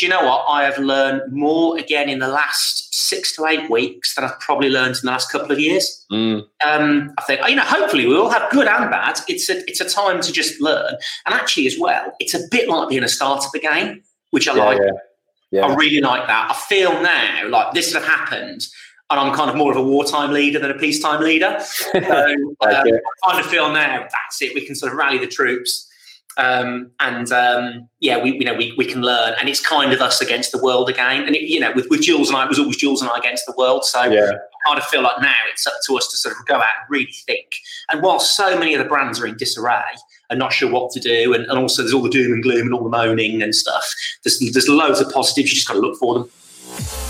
do you know what? I have learned more again in the last six to eight weeks than I've probably learned in the last couple of years. Mm. Um, I think you know. Hopefully, we all have good and bad. It's a it's a time to just learn, and actually, as well, it's a bit like being a the game, which I Yeah, like. yeah. Yeah. I really like that. I feel now like this has happened, and I'm kind of more of a wartime leader than a peacetime leader. So um, I kind of feel now that's it. We can sort of rally the troops, um, and um, yeah, we you know we, we can learn, and it's kind of us against the world again. And it, you know, with, with Jules and I, it was always Jules and I against the world. So Yeah. I kind of feel like now it's up to us to sort of go out and really think. And while so many of the brands are in disarray and not sure what to do, and, and also there's all the doom and gloom and all the moaning and stuff, there's, there's loads of positives. You just got to look for them.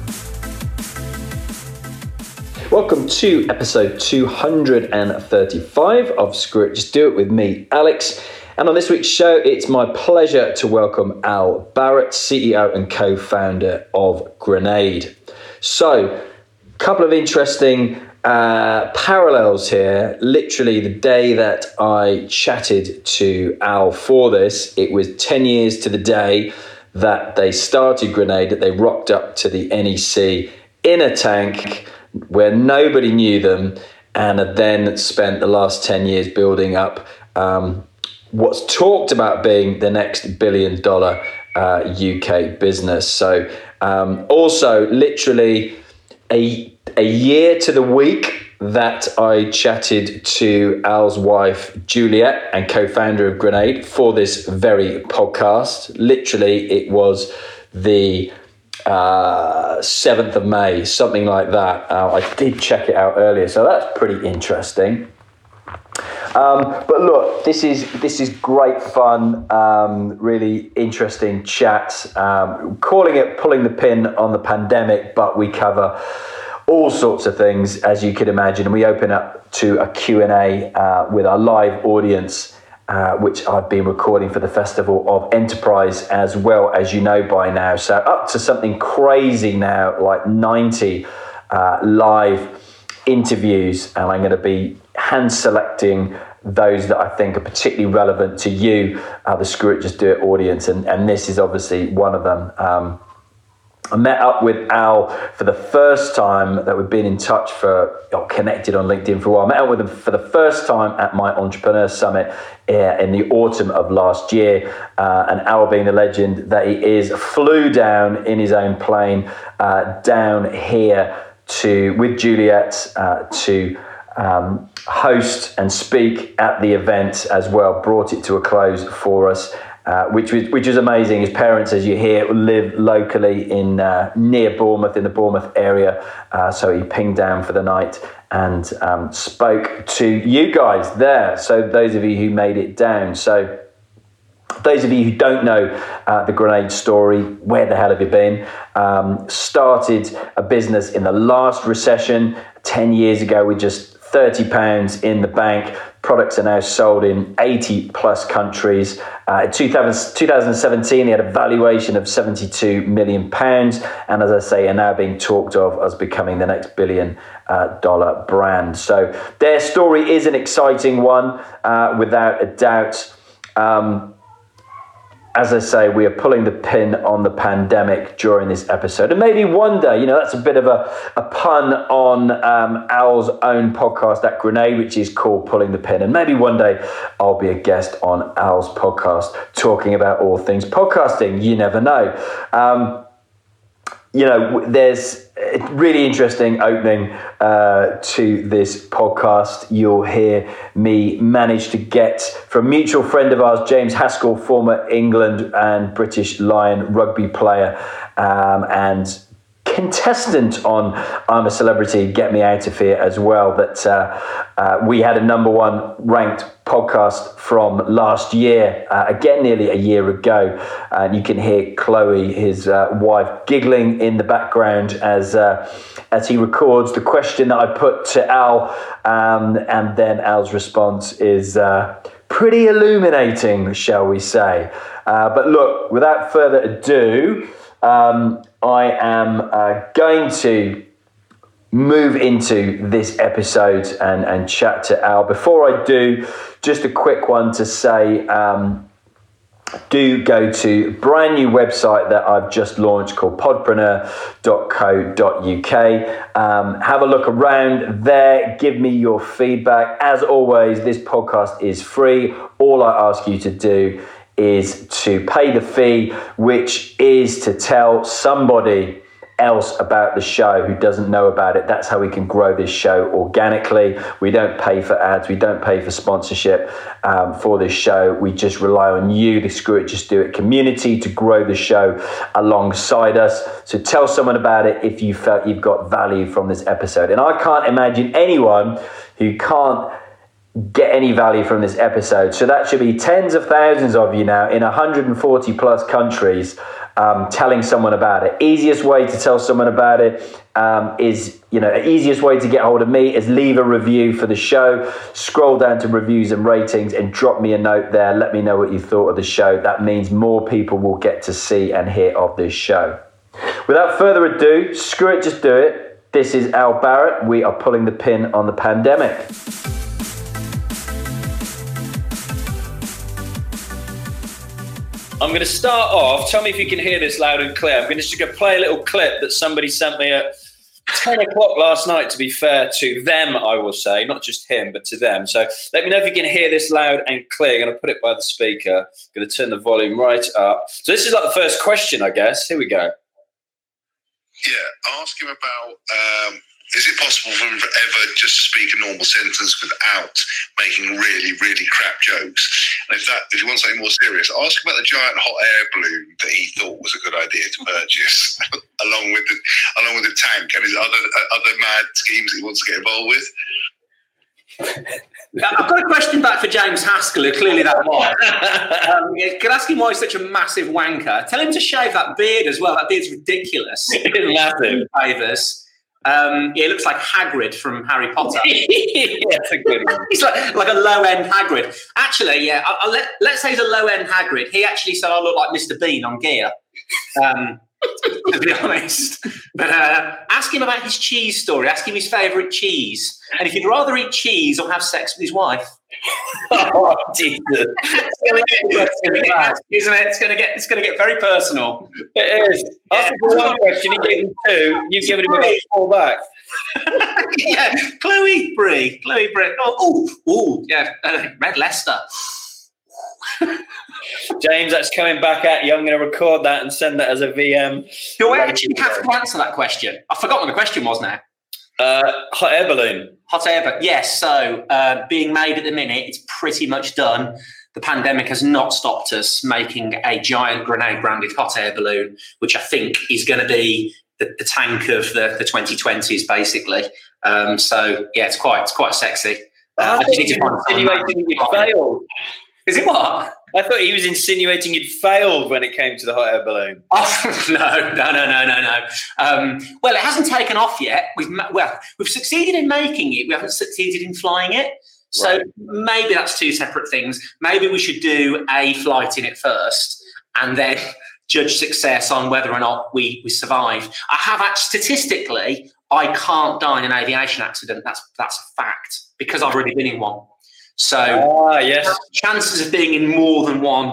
Welcome to episode 235 of Screw It, Just Do It with me, Alex. And on this week's show, it's my pleasure to welcome Al Barratt, CEO and co founder of Grenade. So, a couple of interesting uh, parallels here. Literally, the day that I chatted to Al for this, it was 10 years to the day that they started Grenade, that they rocked up to the NEC in a tank where nobody knew them and had then spent the last 10 years building up um, what's talked about being the next billion dollar uh, UK business. So, um, also, literally a, a year to the week that I chatted to Al's wife, Juliet, and co founder of Grenade for this very podcast. Literally, it was the uh, 7th of May, something like that. Uh, I did check it out earlier, so that's pretty interesting. Um, but look, this is this is great fun, um, really interesting chat. Um, calling it pulling the pin on the pandemic, but we cover all sorts of things as you could imagine, and we open up to a Q and A uh, with our live audience. Uh, which I've been recording for the Festival of Enterprise as well, as you know by now. So, up to something crazy now, like 90 uh, live interviews, and I'm going to be hand selecting those that I think are particularly relevant to you, uh, the Screw It Just Do It audience, and, and this is obviously one of them. Um, I met up with Al for the first time that we've been in touch for, or connected on LinkedIn for a while. I met up with him for the first time at my Entrepreneur Summit in the autumn of last year. Uh, and Al, being the legend that he is, flew down in his own plane uh, down here to with Juliet uh, to um, host and speak at the event as well. Brought it to a close for us. Uh, which was which was amazing. His parents, as you hear, live locally in uh, near Bournemouth, in the Bournemouth area. Uh, so he pinged down for the night and um, spoke to you guys there. So those of you who made it down. So those of you who don't know uh, the Grenade story, where the hell have you been? Um, started a business in the last recession 10 years ago with just 30 pounds in the bank. Products are now sold in 80 plus countries. Uh, in 2000, 2017, they had a valuation of 72 million pounds, and as I say, are now being talked of as becoming the next billion uh, dollar brand. So their story is an exciting one, uh, without a doubt. Um, as I say, we are pulling the pin on the pandemic during this episode. And maybe one day, you know, that's a bit of a, a pun on um, Al's own podcast That Grenade, which is called Pulling the Pin. And maybe one day I'll be a guest on Al's podcast talking about all things podcasting. You never know. Um, you know, there's really interesting opening uh, to this podcast. You'll hear me manage to get from mutual friend of ours, James Haskell, former England and British Lion rugby player, um, and contestant on I'm a Celebrity, Get Me Out of Here as well. That uh, uh, we had a number one ranked podcast from last year, uh, again, nearly a year ago. And you can hear Chloe, his uh, wife, giggling in the background as, uh, as he records the question that I put to Al. Um, and then Al's response is uh, pretty illuminating, shall we say. but look, without further ado, um, I am uh, going to move into this episode and, and chat to Al. Before I do, just a quick one to say um, do go to a brand new website that I've just launched called podpreneur.co.uk. Um, have a look around there. Give me your feedback. As always, this podcast is free. All I ask you to do is to pay the fee, which is to tell somebody else about the show who doesn't know about it. That's how we can grow this show organically. We don't pay for ads, we don't pay for sponsorship um, for this show. We just rely on you, the Screw It Just Do It community, to grow the show alongside us. So tell someone about it if you felt you've got value from this episode. And I can't imagine anyone who can't get any value from this episode. So that should be tens of thousands of you now in 140 plus countries um, telling someone about it. Easiest way to tell someone about it um, is, you know, easiest way to get hold of me is leave a review for the show. Scroll down to reviews and ratings and drop me a note there. Let me know what you thought of the show. That means more people will get to see and hear of this show. Without further ado, screw it, just do it. This is Al Barratt. We are pulling the pin on the pandemic. I'm going to start off. Tell me if you can hear this loud and clear. I'm going to just play a little clip that somebody sent me at 10 o'clock last night, to be fair to them, I will say, not just him, but to them. So let me know if you can hear this loud and clear. I'm going to put it by the speaker. I'm going to turn the volume right up. So this is like the first question, I guess. Here we go. Yeah, ask him about um, is it possible for him to ever just speak a normal sentence without making really, really crap jokes? And if that, if you want something more serious, ask about the giant hot air balloon that he thought was a good idea to purchase, along with the along with the tank and his other uh, other mad schemes he wants to get involved with. I've got a question back for James Haskell, who clearly that was. um, could ask him why he's such a massive wanker. Tell him to shave that beard as well. That beard's ridiculous. Massive. Favors. Um, yeah, he looks like Hagrid from Harry Potter. yeah, that's a good one. he's like, like a low end Hagrid. Actually, yeah, I, I let, let's say he's a low end Hagrid. He actually said I look like Mr. Bean on gear. Um, to be honest. But uh, ask him about his cheese story. Ask him his favourite cheese. And if he'd rather eat cheese or have sex with his wife. oh, Jesus. it's gonna get, isn't it? It's going to get it's going to get very personal. It is. After yeah. one question, he gave him two. You've given him a four back. yeah, Chloe Brie, Chloe Brie. Oh, oh, yeah, uh, Red Leicester. James, that's coming back at you. I'm going to record that and send that as a VM. Do I actually have to answer that question? I forgot what the question was now. Uh, hot air balloon. Hot air balloon. Yes. So uh, being made at the minute, it's pretty much done. The pandemic has not stopped us making a giant grenade branded hot air balloon, which I think is going to be the, the, tank of the, the 2020s, basically. Um, so yeah, it's quite it's quite sexy. Uh, I, I just need to find you failed. Is it what? I thought he was insinuating you'd failed when it came to the hot air balloon. Oh, no, no, no, no, no, no. Um, well, it hasn't taken off yet. We've well, we've succeeded in making it. We haven't succeeded in flying it. So right. maybe that's two separate things. Maybe we should do a flight in it first, and then judge success on whether or not we we survive. I have actually, statistically, I can't die in an aviation accident. That's that's a fact because I've already been in one. So, ah, yes. chances of being in more than one.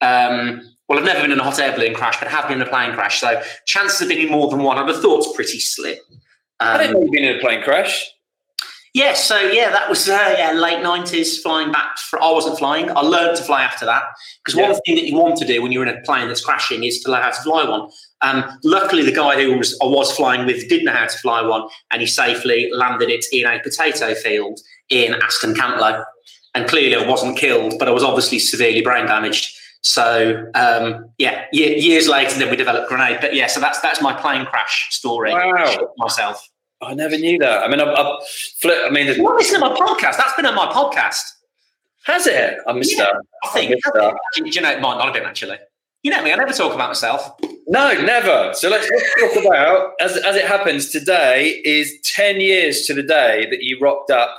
Um, well, I've never been in a hot air balloon crash, but have been in a plane crash. So, chances of being in more than one, I have thought it's pretty slim. Um, I didn't know you've been in a plane crash. Yeah, so yeah, that was uh, yeah late nineties. Flying back, for, I wasn't flying. I learned to fly after that because yeah. one thing that you want to do when you're in a plane that's crashing is to learn how to fly one. Um, luckily, the guy who was, I was flying with did know how to fly one, and he safely landed it in a potato field in Aston Cantlow. And clearly, I wasn't killed, but I was obviously severely brain damaged. So um, yeah, years later, then we developed Grenade. But yeah, so that's that's my plane crash story. Wow. Myself. I never knew that. I mean, I've, I've flipped, I mean, you not listen to my podcast. That's been on my podcast. Has it? I missed yeah, that. I think. I that. Do you know, it might not have been actually. You know me. I never talk about myself. No, never. So let's, let's talk about as as it happens today is ten years to the day that you rocked up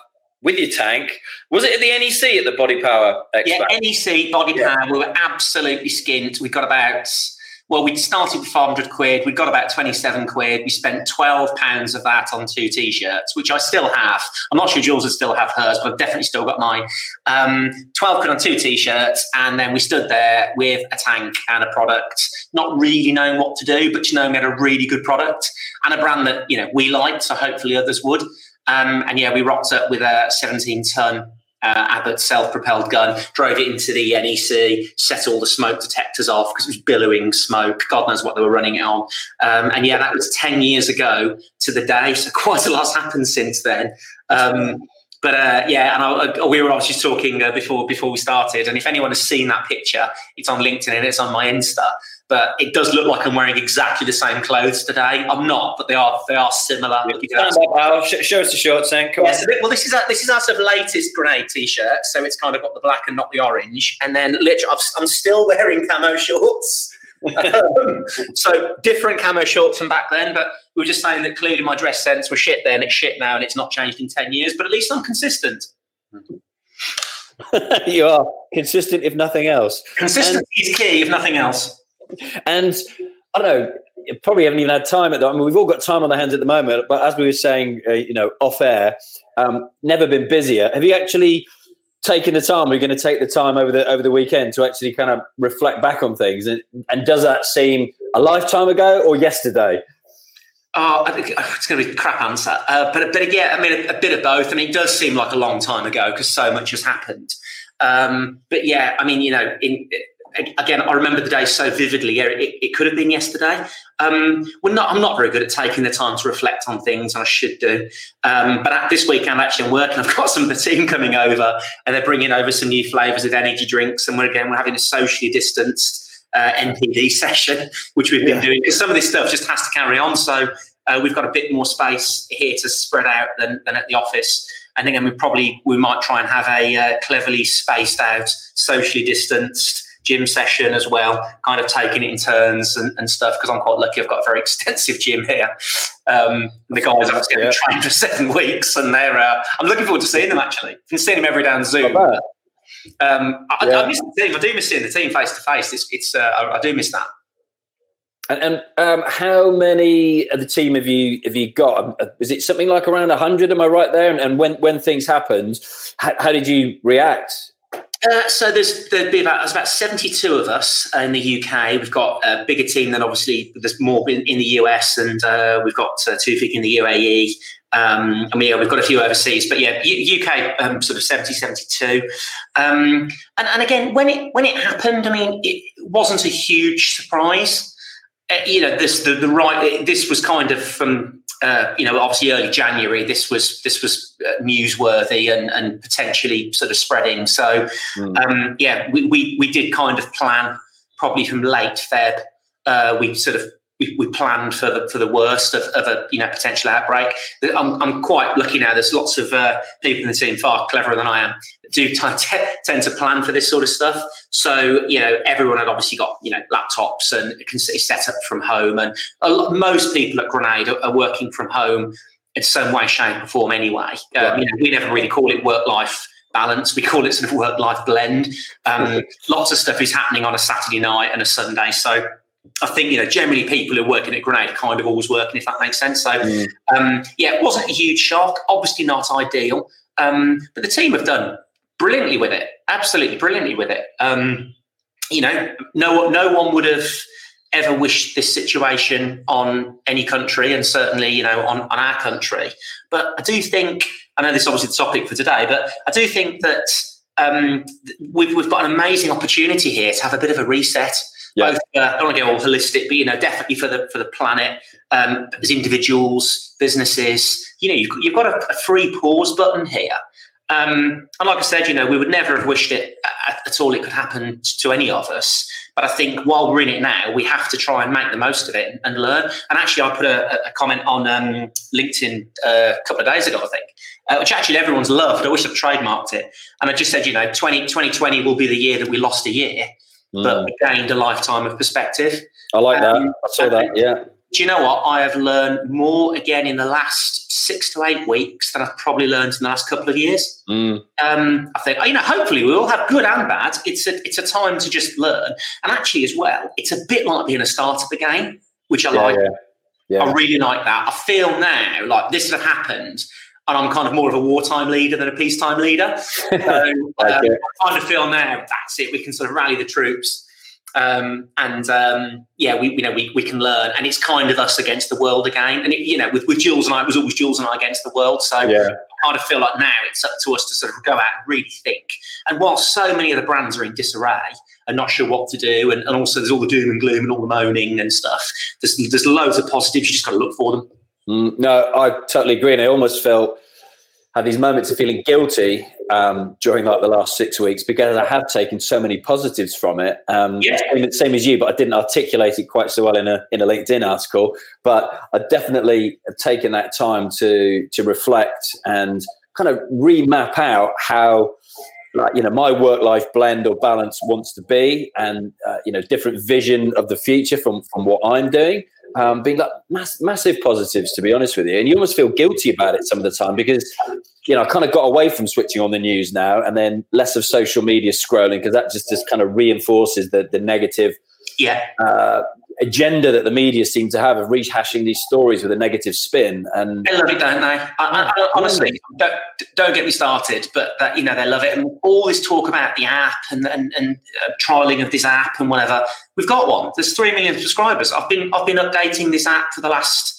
with your tank. Was it at the NEC at the Body Power Expo? Yeah, NEC Body yeah. Power. We were absolutely skint. We got about well, we started with 500 quid. We got about 27 quid. We spent 12 pounds of that on two t-shirts, which I still have. I'm not sure Jules would still have hers, but I've definitely still got mine. Um, 12 quid on two t-shirts. And then we stood there with a tank and a product, not really knowing what to do, but you know, we had a really good product and a brand that, you know, we liked. So hopefully others would. Um, and yeah, we rocked up with a 17 ton uh, Abbot self-propelled gun, drove it into the NEC, set all the smoke detectors off because it was billowing smoke. God knows what they were running it on. Um, and yeah, that was ten years ago to the day. So quite a lot's happened since then. Um, but uh, yeah, and I, we were obviously talking uh, before before we started. And if anyone has seen that picture, it's on LinkedIn and it's on my Insta but it does look like I'm wearing exactly the same clothes today. I'm not, but they are they are similar. Yeah, up, show us the shorts then. Come yeah, well, this is our, this is our sort of latest grenade t-shirt, so it's kind of got the black and not the orange. And then literally, I'm still wearing camo shorts. um, so different camo shorts from back then, but we were just saying that clearly my dress sense was shit then, it's shit now, and it's not changed in ten years. But at least I'm consistent. you are consistent, if nothing else. Consistency and- is key, if nothing else and I don't know, probably haven't even had time at that. I mean, we've all got time on our hands at the moment, but as we were saying, uh, you know, off air, um, never been busier. Have you actually taken the time? We're going to take the time over the over the weekend to actually kind of reflect back on things, and, and does that seem a lifetime ago or yesterday? Oh, it's going to be a crap answer, uh, but but yeah, I mean a, a, bit of both. I mean, it does seem like a long time ago because so much has happened. Um, but yeah, I mean, you know, in again, I remember the day so vividly. Yeah, it, it could have been yesterday. Um, we're not, I'm not very good at taking the time to reflect on things, I should do. Um, but at this weekend, actually, I'm working. I've got some of the team coming over, and they're bringing over some new flavors of energy drinks, and we're again we're having a socially distanced uh, NPD session, which we've been yeah. doing because some of this stuff just has to carry on. So uh, we've got a bit more space here to spread out than, than at the office. And again, we probably we might try and have a uh, cleverly spaced out, socially distanced gym session as well, kind of taking it in turns and, and stuff. Because I'm quite lucky, I've got a very extensive gym here. Um, the guys been yeah. trained for seven weeks, and they're. Uh, I'm looking forward to seeing them. Actually, I've been seeing them every day on Zoom. Um, I, yeah. I, miss the team. I do miss seeing the team face to face. It's, it's uh, I, I, do miss that. And, and um, how many of the team have you have you got? Um, is it something like around hundred? Am I right there? And, and when when things happened, how, how did you react? Uh, so there's there'd be about there's about 72 of us in the UK. We've got a bigger team than obviously there's more in, in the US, and uh, we've got uh, two in the UAE. Um, yeah, we've got a few overseas, but yeah, U- UK um, sort of 70, 72. Um, and, and again, when it when it happened, I mean, it wasn't a huge surprise. Uh, you know, this the, the right. This was kind of from uh, you know, obviously early January, this was this was uh, newsworthy and, and potentially sort of spreading. So, mm. um, yeah, we, we we did kind of plan probably from late Feb. Uh, we sort of we, we planned for the for the worst of, of a you know potential outbreak. I'm, I'm quite lucky now. There's lots of uh, people in the team far cleverer than I am do t- t- tend to plan for this sort of stuff. So you know everyone had obviously got you know laptops and can set up from home, and lot, most people at Grenade are, are, working from home in some way, shape, or form anyway. Um, you know, we never really call it work life balance. We call it sort of work life blend. Um, lots of stuff is happening on a Saturday night and a Sunday, so I think you know generally people who are working at Grenade kind of always working, if that makes sense. So mm. um, yeah, it wasn't a huge shock. Obviously not ideal, um, but the team have done brilliantly with it. Absolutely brilliantly with it. Um, you know, no no one would have ever wished this situation on any country, and certainly you know on, on our country. But I do think I know this is obviously the topic for today, but I do think that um, we've, we've got an amazing opportunity here to have a bit of a reset Yeah. Both, uh, I don't want to get all holistic, but you know, definitely for the for the planet, um, as individuals, businesses, you know, you've, got- you've got a, a free pause button here. Um, and like I said, you know, we would never have wished it at, at all. It could happen to any of us. But I think while we're in it now, we have to try and make the most of it and, and learn. And actually, I put a, a comment on um, LinkedIn uh, a couple of days ago, I think, uh, which actually everyone's loved. I wish I'd trademarked it. And I just said, you know, 20, 2020 will be the year that we lost a year, but Mm. we gained a lifetime of perspective. I like that. um, I saw that. Yeah. Do you know what? I have learned more again in the last six to eight weeks than I've probably learned in the last couple of years. Mm. Um, I think you know. Hopefully, we all have good and bad. It's a it's a time to just learn, and actually, as well, it's a bit like being a starter again, which I Yeah, like. yeah. Yeah. I really like that. I feel now like this has happened, and I'm kind of more of a wartime leader than a peacetime leader. So um, it. I kind of feel now that's it. We can sort of rally the troops, um, and um, yeah, we you know we, we can learn, and it's kind of us against the world again. And it, you know, with with Jules and I, it was always Jules and I against the world. So Yeah. I kind of feel like now it's up to us to sort of go out and really think. And while so many of the brands are in disarray and not sure what to do, and, and also there's all the doom and gloom and all the moaning and stuff, there's, there's loads of positives. You just got to look for them. Mm, no, I totally agree. And I almost felt had these moments of feeling guilty um, during like the last six weeks because I have taken so many positives from it. Um, Yeah. same, same as you, but I didn't articulate it quite so well in a in a LinkedIn article. But I definitely have taken that time to to reflect and kind of remap out how like you know my work life blend or balance wants to be and uh, you know different vision of the future from from what i'm doing um, being like mass, massive positives to be honest with you. And you almost feel guilty about it some of the time because you know i kind of got away from switching on the news now and then less of social media scrolling because that just just kind of reinforces the the negative Yeah, uh, agenda that the media seem to have of rehashing these stories with a negative spin and they love it, don't they? I, I, I, honestly, don't, don't get me started, but that, you know they love it. And all this talk about the app and and, and uh, trialing of this app and whatever. We've got one. There's three million subscribers. I've been I've been updating this app for the last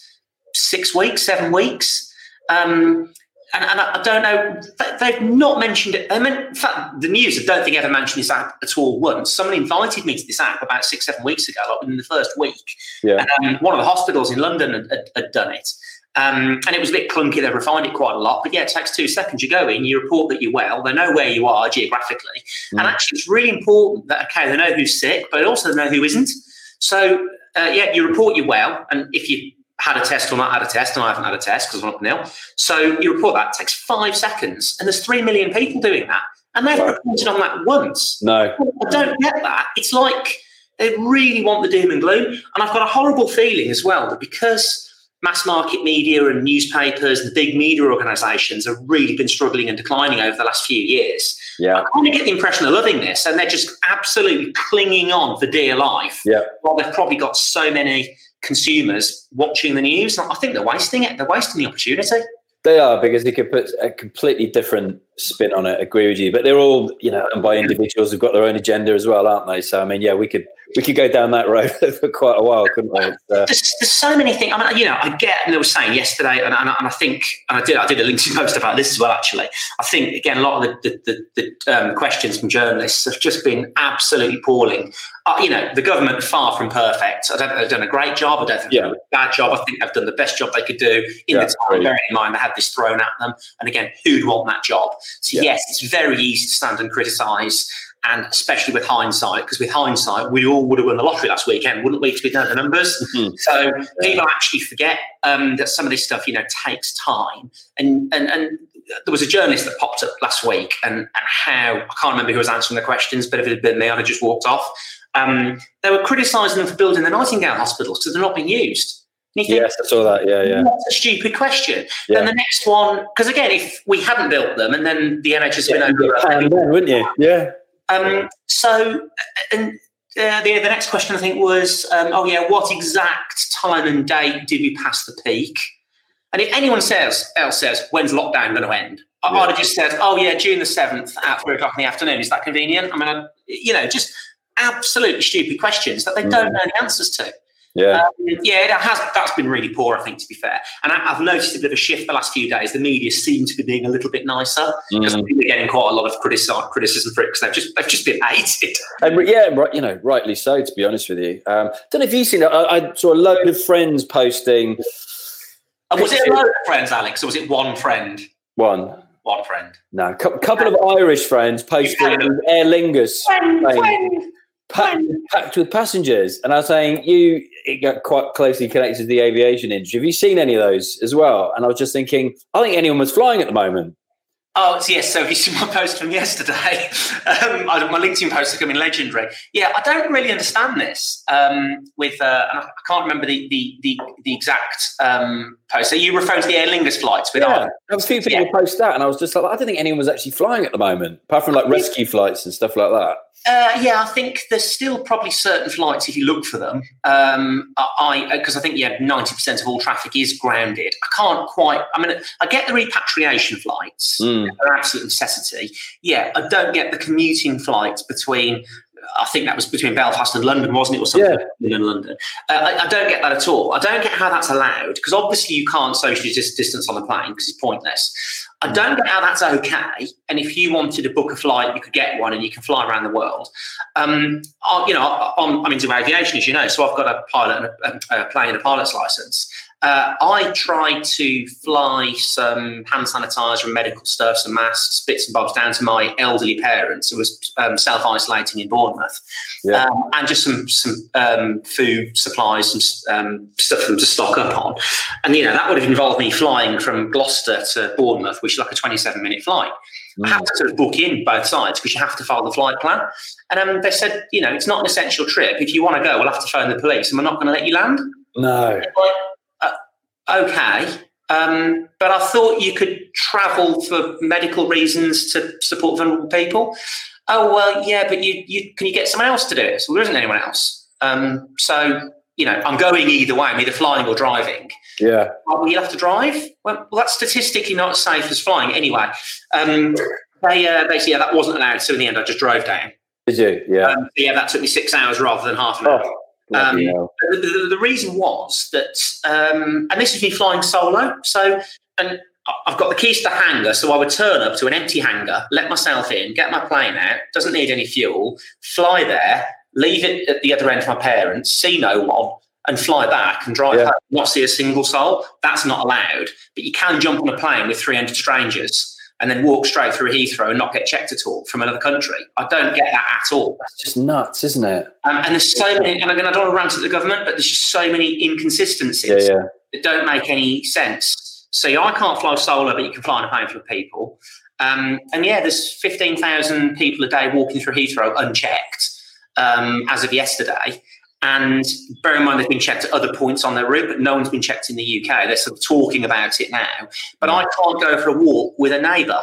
six weeks, seven weeks. Um, and, and I I don't know, they- they've not mentioned it. I mean, in fact, the news, I don't think ever mentioned this app at all once. Someone invited me to this app about six, seven weeks ago, like within the first week. yeah Um, one of the hospitals in London had, had, had done it. Um, and it was a bit clunky. They refined it quite a lot. But yeah, it takes two seconds. You go in, you report that you're well. They know where you are geographically. And Mm. actually, it's really important that, okay, they know who's sick, but also they know who isn't. So, uh, yeah, you report you're well. And if you had a test or not had a test, and I haven't had a test because I'm not nil. So you report that. It takes five seconds. And there's three million people doing that. And they've Right. reported on that once. no I don't get that. It's like they really want the doom and gloom. And I've got a horrible feeling as well that because mass market media and newspapers and the big media organizations have really been struggling and declining over the last few years, yeah I kind of get the impression they're loving this and they're just absolutely clinging on for dear life. Yeah. While they've probably got so many consumers watching the news. I think they're wasting it. They're wasting the opportunity. They are because they could put a completely different spin on it. Agree with you, but they're all you know, and by individuals who've got their own agenda as well, aren't they? So I mean, yeah, we could we could go down that road for quite a while, couldn't we? Uh, there's, there's so many things. I mean, you know, I get, and they were saying yesterday, and, and, and I think, and I did, I did a LinkedIn post about this as well. Actually, I think again, a lot of the the, the, the um, questions from journalists have just been absolutely appalling. Uh, you know, the government far from perfect. I don't think they've done a great job. I don't think they've done a bad job. I think they've done the best job they could do in Yeah, the time. Bearing in mind they had this thrown at them, and again, who'd want that job? So Yeah. yes, it's very easy to stand and criticise. And especially with hindsight, because with hindsight, we all would have won the lottery last weekend, wouldn't we? Because we'd know the numbers. Mhm. So people actually forget um, that some of this stuff, you know, takes time. And and and there was a journalist that popped up last week, and and how I can't remember who was answering the questions, but if it had been me, I'd have just walked off. Um, they were criticising them for building the Nightingale hospitals because they're not being used. You think, yes, I saw that. Yeah, yeah, What a stupid question. Yeah. Then the next one, because again, if we hadn't built them and then the NHS had yeah. been over, And then, wouldn't you? Yeah, um, so, and uh, the, the next question I think was, um, oh yeah, what exact time and date did we pass the peak? And if anyone says else says, when's lockdown going to end? I- Yeah. I'd have just said, oh yeah, June the seventh at three o'clock in the afternoon. Is that convenient? I mean, I, you know, just absolutely stupid questions that they don't know the answers to. Yeah. Um, yeah, that has that's been really poor, I think, to be fair. And I, have noticed a bit of a shift the last few days. The media seem to be being a little bit nicer because Mm. we're getting quite a lot of criticism, criticism for it because they've just they've just been hated. And yeah, right, you know, rightly so. To be honest with you, um, don't know if you've seen it. I, I saw a load of friends posting And was it a load of friends, Alex, or was it one friend? one. One friend. No, a couple of Irish friends posting Aer Lingus Friend, friend. Packed, packed with passengers, and I was saying you it got quite closely connected to the aviation industry. Have you seen any of those as well? And I was just thinking, I think anyone was flying at the moment. Oh, it's- yes. So you see my post from yesterday. Um, my LinkedIn post is becoming legendary. Yeah, I don't really understand this. Um, with uh, I, I can't remember the the the, the exact um, post. So you referring to the Aer Lingus flights with Yeah, Ireland? a few people post that, and I was just like, I don't think anyone was actually flying at the moment, apart from like rescue flights and stuff like that. Uh, yeah, I think there's still probably certain flights if you look for them. Um, I because I think yeah, ninety percent of all traffic is grounded. I can't quite. I mean, I get the repatriation flights; Mm. they're absolute necessity. Yeah, I don't get the commuting flights between. I think that was between Belfast and London, wasn't it, or something? In London, uh, I, I don't get that at all. I don't get how that's allowed because obviously you can't socially distance on the plane because it's pointless. I don't get how that's okay. And if you wanted to book a flight, you could get one and you can fly around the world. Um, I, you know, I'm, I'm into aviation, as you know, so I've got a pilot and a, a plane and a pilot's license. Uh, I tried to fly some hand sanitizer and medical stuff, some masks, bits and bobs down to my elderly parents who was um, self isolating in Bournemouth, Yeah. um, and just some some um, food supplies, some um, stuff for them to stock up on. And you know that would have involved me flying from Gloucester to Bournemouth, which is like a 27 minute flight. I had to sort of book in both sides because you have to follow the flight plan. And um, they said, you know, it's not an essential trip. If you want to go, we'll have to phone the police, and we're not going to let you land. No. Like, okay. Um, but I thought you could travel for medical reasons to support vulnerable people. Oh well, yeah, but you, you can you get someone else to do it? So there isn't anyone else. Um, so you know, I'm going either way. I'm either flying or driving. Yeah. Well, you'll have to drive. Well, well, that's statistically not as safe as flying anyway. Um, they uh, basically, yeah, that wasn't allowed. So in the end, I just drove down. Did you? Yeah. Um, yeah, that took me six hours rather than half an hour. oh. Um. The, the, the reason was that, um, and this is me flying solo. So, and I've got the keys to the hangar, so I would turn up to an empty hangar, let myself in, get my plane out, doesn't need any fuel, fly there, leave it at the other end for my parents, see no one, and fly back and drive Yeah. home, not see a single soul. That's not allowed. But you can jump on a plane with 300 strangers and then walk straight through Heathrow and not get checked at all from another country. I don't get that at all. That's just nuts, isn't it? Um, and there's so many, and again, I don't want to rant at the government, but there's just so many inconsistencies Yeah, yeah. that don't make any sense. So yeah, I can't fly solo, but you can fly on a plane full of people. Um, and yeah, there's 15,000 people a day walking through Heathrow unchecked um, as of yesterday. And bear in mind, they've been checked at other points on their route, but no one's been checked in the UK. They're sort of talking about it now. But I can't go for a walk with a neighbour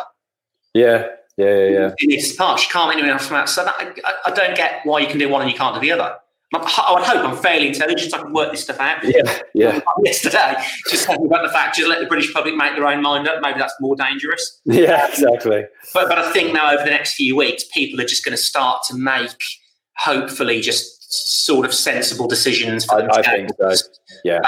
Yeah. Yeah. Yeah. Yeah. in this part. You can't anyone else from outside. That, I, I don't get why you can do one and you can't do the other. I I would hope I'm fairly intelligent. I can work this stuff out. Yeah. Yeah. Yesterday, just talking about the fact, just let the British public make their own mind up. Maybe that's more dangerous. Yeah. Exactly. But but I think now over the next few weeks, people are just going to start to make, hopefully, just sort of sensible decisions for I- I think so. Yeah.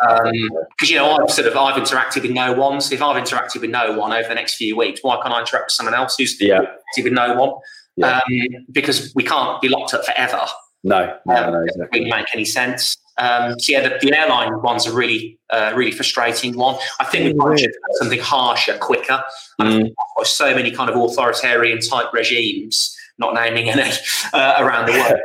Because you know, I've sort of I've interacted with no one. So if I've interacted with no one over the next few weeks, why can't I interact with someone else who's Yeah. interacted with no one? Yeah. Um, because we can't be locked up forever. No. No. Um, No. doesn't Exactly. really make any sense. Um, so yeah, the, the airline one's a really, uh, really frustrating one. I think we probably should have something harsher, quicker. Mm. so many kind of authoritarian type regimes, not naming any, uh, around the world.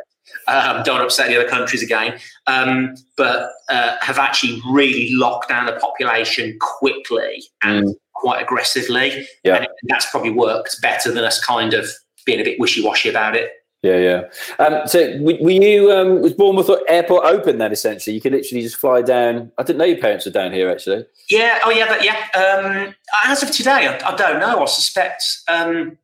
Um, don't upset the other countries again, um, but uh, have actually really locked down the population quickly and quite aggressively. Yeah. And that's probably worked better than us kind of being a bit wishy washy about it. Yeah, yeah. Um, so, were you um, was Bournemouth Airport open then? Essentially, you could literally just fly down. I didn't know your parents were down here actually. Yeah. Oh, yeah. But yeah. Um, as of today, I, I don't know. I suspect. Um,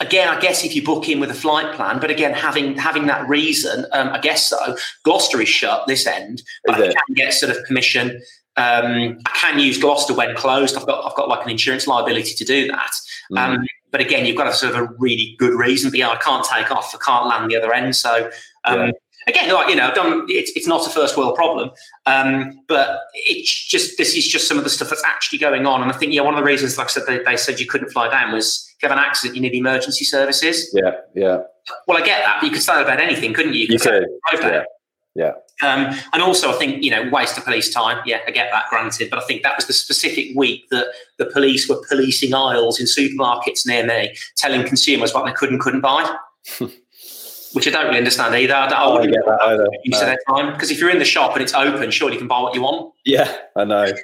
again, I guess if you book in with a flight plan, but again, having having that reason, um, I guess so. Gloucester is shut this end, but Is I can get sort of permission. Um, I can use Gloucester when closed. I've got I've got like an insurance liability to do that. Mm. Um, but again, you've got to sort of a really good reason. But yeah, I can't take off. I can't land the other end. So um, Yeah. Again, like you know, it's, it's not a first world problem, um, but it's just this is just some of the stuff that's actually going on. And I think yeah, one of the reasons, like I said, they, they said you couldn't fly down was if you have an accident, you need emergency services. Yeah, yeah. Well, I get that, but you could say about anything, couldn't you? You could. Yeah. Yeah. Um, and also, I think, you know, waste of police time. Yeah, I get that, granted. But I think that was the specific week that the police were policing aisles in supermarkets near me, telling consumers what they could and couldn't buy. Which I don't really understand either. I, I wouldn't get that either. Use no. their time because if you're in the shop and it's open, surely you can buy what you want. Yeah, I know.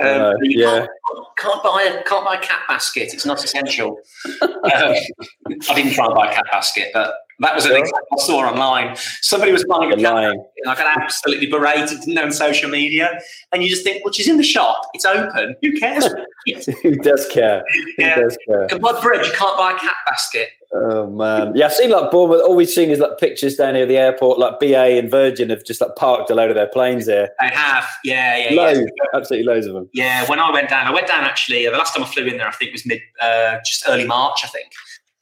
Um, yeah. Can't, can't, buy a can't buy a cat basket. It's not essential. um, I didn't try and buy a cat basket, but that was an example I saw online. Somebody was buying a cat basket, and I got absolutely berated on social media. And you just think, well, she's in the shop. It's open. Who cares? Who does care? Yeah. Who does care? You can buy bread. You can't buy a cat basket. Oh man, yeah, I've seen like Bournemouth. All we've seen is like pictures down here at the airport. Like BA and Virgin have just like parked a load of their planes here. They have, yeah, yeah, loads, yeah. absolutely loads of them. Yeah, when I went down, I went down actually. Uh, the last time I flew in there, I think was mid, uh, just early March, I think,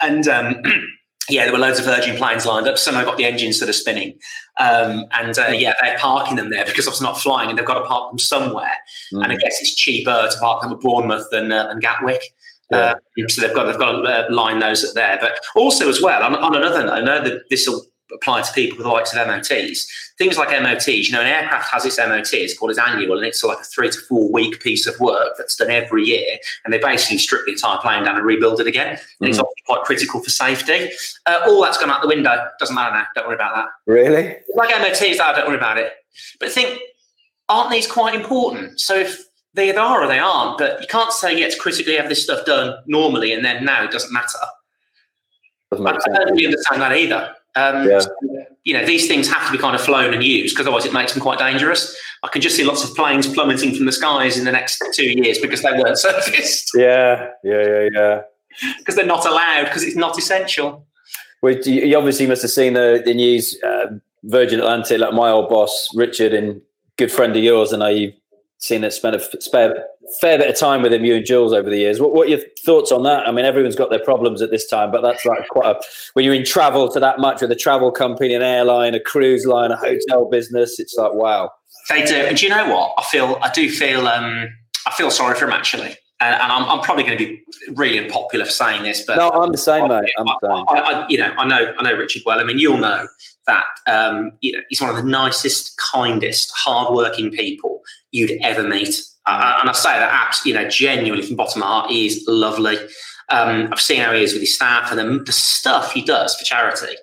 and. Um, yeah, there were loads of Virgin planes lined up. Some have got the engines sort of spinning. Um, and uh, yeah, they're parking them there because it's not flying and they've got to park them somewhere. Mm. And I guess it's cheaper to park them at Bournemouth than, uh, than Gatwick. Yeah. Uh, so they've got they've got to uh, line those up there. But also as well, on, on another note, I know that this will apply to people with the likes of MOTs. Things like MOTs, you know, an aircraft has its MOT, it's called its annual, and it's like a three to four week piece of work that's done every year. And they basically strip the entire plane down and rebuild it again. And mm-hmm. it's obviously quite critical for safety. Uh, all that's gone out the window. Doesn't matter now. Don't worry about that. Really? Like MOTs, I don't worry about it. But I think, aren't these quite important? So if they either are or they aren't, but you can't say, yeah, it's critically have this stuff done normally and then now it doesn't matter. Doesn't I, I don't really understand that either. Um, yeah. You know, these things have to be kind of flown and used because otherwise it makes them quite dangerous. I can just see lots of planes plummeting from the skies in the next two years because they weren't serviced. Yeah, yeah, yeah, yeah. Because they're not allowed because it's not essential. Well, you obviously must have seen the, the news. Uh, Virgin Atlantic, like my old boss Richard, and good friend of yours, and I seen it spent a spare fair bit of time with him, you and Jules, over the years. What, what are your thoughts on that? I mean, everyone's got their problems at this time, but that's like quite a when you're in travel to that much with a travel company, an airline, a cruise line, a hotel business. It's like wow. They do, and do you know what? I feel I do feel um, I feel sorry for him actually. And, and I'm, I'm, probably going to be really unpopular for saying this, but no, I'm the same, I, mate. I'm the same. I, I, you know, I know, I know Richard well. I mean, you'll know that um, you know he's one of the nicest, kindest, hardworking people you'd ever meet. Uh, and I say that absolutely, you know, genuinely from bottom of my heart, he is lovely. Um, I've seen how he is with his staff and the, the stuff he does for charity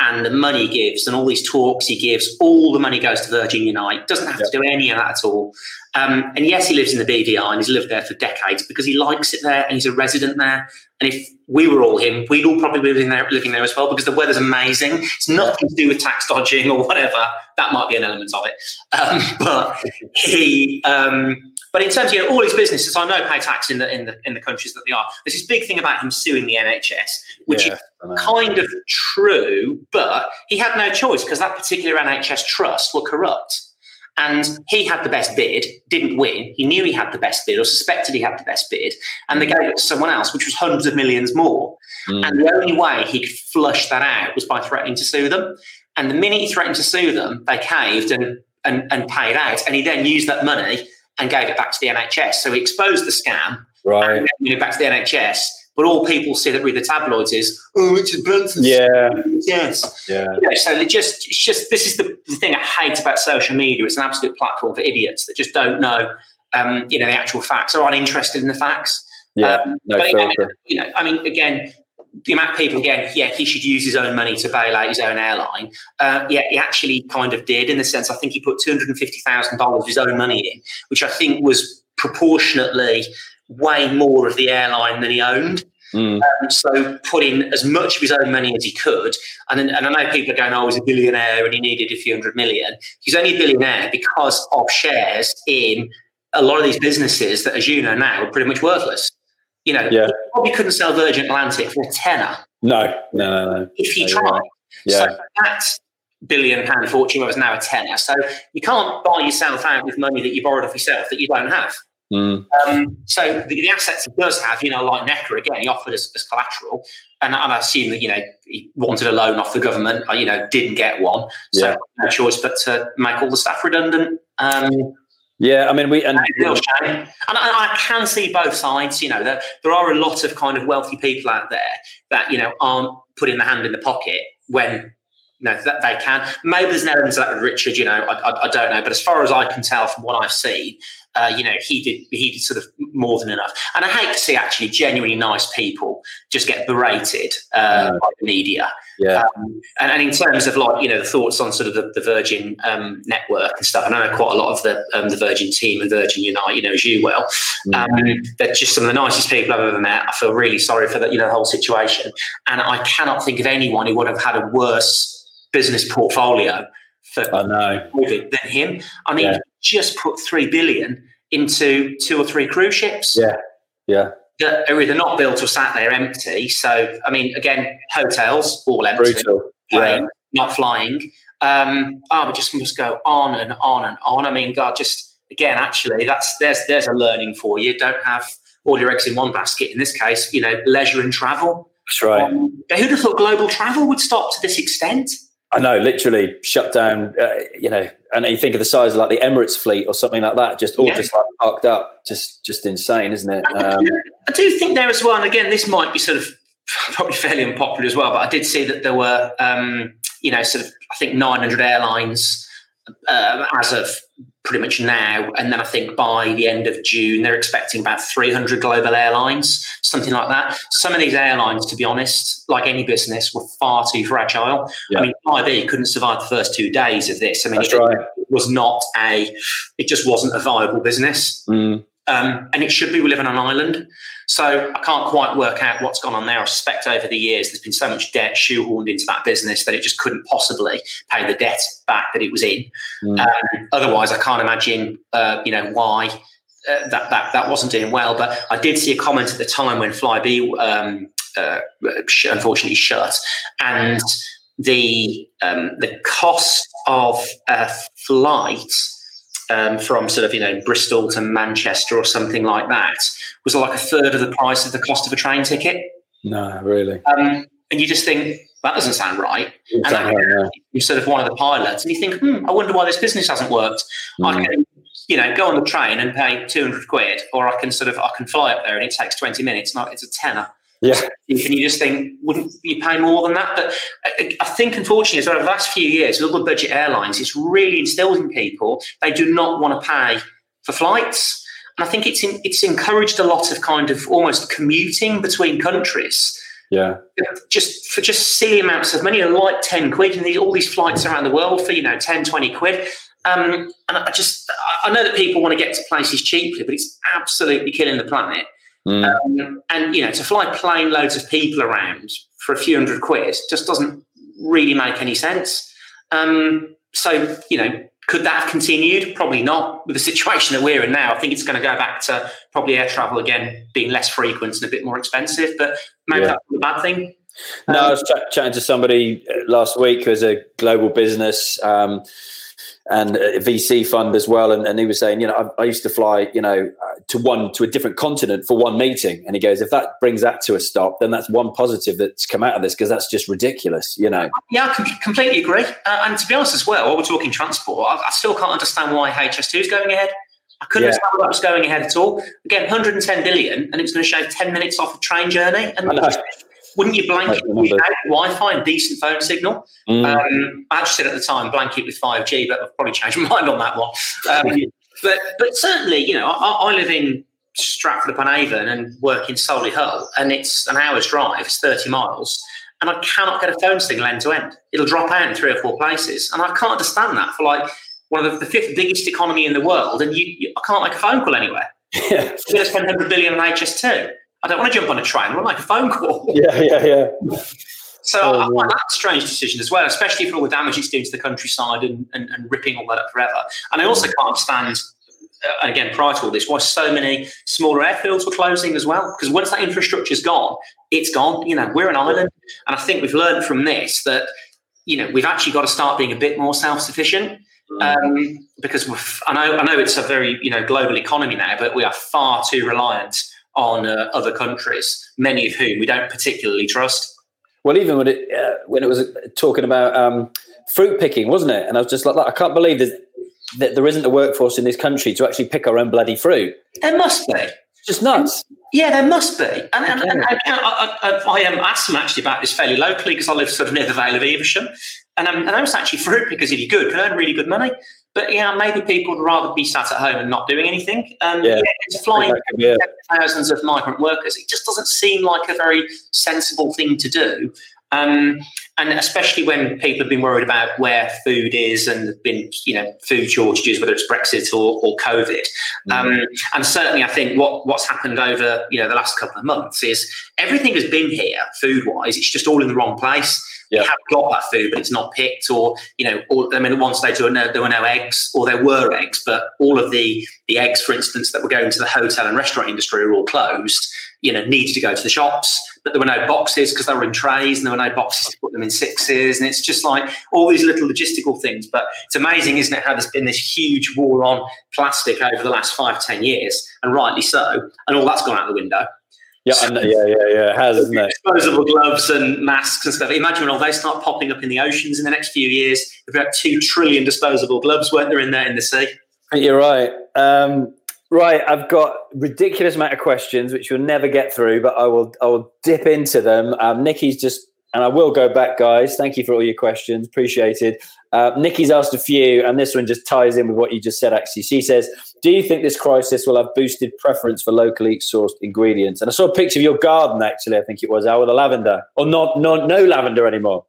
and the money he gives and all these talks he gives, all the money goes to Virgin Unite. Doesn't have yep. to do any of that at all. Um, and yes, he lives in the BVI and he's lived there for decades because he likes it there and he's a resident there. And if we were all him, we'd all probably be living there, living there as well because the weather's amazing. It's nothing to do with tax dodging or whatever. That might be an element of it. Um, but he, um, but in terms of you know, all his businesses, I know pay tax in the in the in the countries that they are. There's this big thing about him suing the NHS, which yeah, is kind of true, but he had no choice because that particular NHS trust were corrupt. And he had the best bid, didn't win. He knew he had the best bid or suspected he had the best bid. And they gave it to someone else, which was hundreds of millions more. Mm. And the only way he could flush that out was by threatening to sue them. And the minute he threatened to sue them, they caved and, and, and paid out. And he then used that money and gave it back to the NHS. So he exposed the scam right. and gave it back to the NHS. But all people see that read the tabloids is, oh, Richard Branson. Yeah. Yes. Yeah. You know, so it just, it's just, this is the, the thing I hate about social media. It's an absolute platform for idiots that just don't know, um, you know, the actual facts or aren't interested in the facts. Yeah. Um, no but again, you know, I mean, again, the amount of people again, yeah, he should use his own money to bail out his own airline. Uh, yeah, he actually kind of did in the sense I think he put two hundred and fifty thousand dollars of his own money in, which I think was proportionately way more of the airline than he owned. Mm. Um, so put in as much of his own money as he could. And, and I know people are going, oh, he's a billionaire and he needed a few hundred million. He's only a billionaire because of shares in a lot of these businesses that, as you know now, are pretty much worthless. You know, yeah. probably couldn't sell Virgin Atlantic for a tenner. No, no, no, no. If he no, tried. Yeah. So that billion pound fortune was now a tenner. So you can't buy yourself out with money that you borrowed off yourself that you don't have. Mm. Um, so the, the, assets he does have, you know, like Necker again, he offered as, as collateral, and, and, I assume that you know he wanted a loan off the government, you know, didn't get one, so Yeah. no choice but to make all the staff redundant. Um, Yeah, I mean, we and real shame. And I, I can see both sides. You know, there, there are a lot of kind of wealthy people out there that you know aren't putting the hand in the pocket when you know that they can. Maybe there's an element of that with Richard. You know, I, I, I don't know, but as far as I can tell from what I've seen, uh, you know, he did he did sort of more than enough. And I hate to see actually genuinely nice people just get berated uh, by the media. yeah, Um, and, and in terms of like you know the thoughts on sort of the, the Virgin um, network and stuff, and I know quite a lot of the um, the Virgin team and Virgin Unite, you know, as you well. Um, they're just some of the nicest people I've ever met. I feel really sorry for that, you know, the whole situation, and I cannot think of anyone who would have had a worse business portfolio for I know. COVID than him. I mean, Yeah. Just put three billion into two or three cruise ships Yeah, yeah, that are either not built or sat there empty. So, I mean, again, hotels all empty brutal. Yeah, not flying. Um, oh, we just must go on and on and on. I mean, God, just again, actually, that's there's there's a learning for you. Don't have all your eggs in one basket. In this case, you know, leisure and travel. that's right. Um, who'd have thought global travel would stop to this extent? I know, literally shut down. Uh, you know, and you think of the size of like the Emirates fleet or something like that, just all Yeah. just like parked up, just just insane, isn't it? Um, I do think there as well, and again, this might be sort of probably fairly unpopular as well, but I did see that there were, um, you know, sort of, I think 900 airlines uh, as of pretty much now. And then I think by the end of June, they're expecting about 300 global airlines, something like that. Some of these airlines, to be honest, like any business, were far too fragile. Yeah. I mean, IB couldn't survive the first two days of this. I mean, it, right. it was not a, it just wasn't a viable business mm, um, and it should be we live on an island. So I can't quite work out what's gone on there. I suspect over the years there's been so much debt shoehorned into that business that it just couldn't possibly pay the debt back that it was in. Mm. Um, otherwise, I can't imagine, uh, you know, why uh, that that that wasn't doing well. But I did see a comment at the time when Flybe um, uh, sh- unfortunately shut, and the um, the cost of a flight um, from sort of you know Bristol to Manchester or something like that was like a third of the price of the cost of a train ticket. no, really. Um, and you just think that doesn't sound right. And that, Yeah, you're sort of one of the pilots, and you think, hmm, I wonder why this business hasn't worked. I Mm. can, you know, go on the train and pay 200 quid, or I can sort of I can fly up there and it takes 20 minutes. Not it's a tenner. Yeah, And you just think, wouldn't you pay more than that? But I- I think, unfortunately, over the last few years, with all the budget airlines, it's really instilled in people they do not want to pay for flights. And I think it's in, it's encouraged a lot of kind of almost commuting between countries yeah, just for just silly amounts of money, like 10 quid, and these, all these flights around the world for, you know, 10, 20 quid. Um, and I just, I know that people want to get to places cheaply, but it's absolutely killing the planet. Mm. Um, and, you know, to fly plane loads of people around for a few hundred quid just doesn't really make any sense. Um, so, you know, could that have continued? Probably not with the situation that we're in now. I think it's going to go back to probably air travel again being less frequent and a bit more expensive, but maybe Yeah. that's not a bad thing. No, I was ch- chatting to somebody uh, last week who's a global business um, and a VC fund as well, and, and he was saying, you know, I, I used to fly, you know, to one to a different continent for one meeting, and he goes, if that brings that to a stop, then that's one positive that's come out of this because that's just ridiculous, you know. Yeah, I com- completely agree. Uh, and to be honest, as well, while we're talking transport, I, I still can't understand why HS2 is going ahead. I couldn't Yeah. understand why that was going ahead at all. Again, 110 billion, and it was going to shave 10 minutes off a train journey. And. Wouldn't you blanket. Wi-Fi and decent phone signal? Mm. Um, I actually said at the time blanket with 5G, but I've probably changed my mind on that one. Um, but but certainly, you know, I, I live in Stratford upon Avon and work in Solihull, and it's an hour's drive, it's 30 miles, and I cannot get a phone signal end to end. It'll drop out in three or four places, and I can't understand that for like one of the, the fifth biggest economy in the world, and you, you I can't make a phone call anywhere. yeah, I'm going to spend 100 billion on HS2. I don't want to jump on a train. I want to make a phone call. yeah, yeah, yeah. So Oh, I yeah. find that a strange decision as well, especially for all the damage it's doing to the countryside and, and, and ripping all that up forever. And I also can't understand, uh, again, prior to all this, why so many smaller airfields were closing as well. Because once that infrastructure's gone, it's gone. You know, we're an island. And I think we've learned from this that, you know, we've actually got to start being a bit more self sufficient. um, because I know I know it's a very you know global economy now, but we are far too reliant on uh, other countries, many of whom we don't particularly trust. Well, even when it uh, when it was talking about um, fruit picking, wasn't it? And I was just like, I can't believe that there isn't a workforce in this country to actually pick our own bloody fruit. There must be. It's just nuts. Yeah, there must be. And, and, and, and I, I, I, um, asked them actually about this fairly locally because I live sort of near the Vale of Evesham. And, um, and I was actually fruit because if you're good, can earn really good money. But yeah, maybe people would rather be sat at home and not doing anything. Um, yeah. yeah it's flying yeah. thousands of migrant workers. It just doesn't seem like a very sensible thing to do. Um, and especially when people have been worried about where food is and been, you know, food shortages, whether it's Brexit or, or COVID. Mm-hmm. Um, and certainly, I think what what's happened over you know the last couple of months is everything has been here food wise. It's just all in the wrong place. Yeah. You have got that food, but it's not picked, or you know, or, I mean, at one stage there were, no, there were no eggs, or there were eggs, but all of the the eggs, for instance, that were going to the hotel and restaurant industry are all closed. You know, needed to go to the shops but there were no boxes because they were in trays and there were no boxes to put them in sixes. And it's just like all these little logistical things. But it's amazing, isn't it, how there's been this huge war on plastic over the last five, ten years, and rightly so. And all that's gone out the window. Yeah, yeah, yeah, yeah. It has, isn't it? Disposable gloves and masks and stuff. Imagine when all they start popping up in the oceans in the next few years. About two trillion disposable gloves, weren't there, in there in the sea? You're right. Um, Right, I've got ridiculous amount of questions which you'll never get through, but I will I will dip into them. Um, Nikki's just and I will go back, guys. Thank you for all your questions, appreciated. Uh, Nikki's asked a few, and this one just ties in with what you just said. Actually, she says, "Do you think this crisis will have boosted preference for locally sourced ingredients?" And I saw a picture of your garden. Actually, I think it was out with the lavender, or not, not no lavender anymore.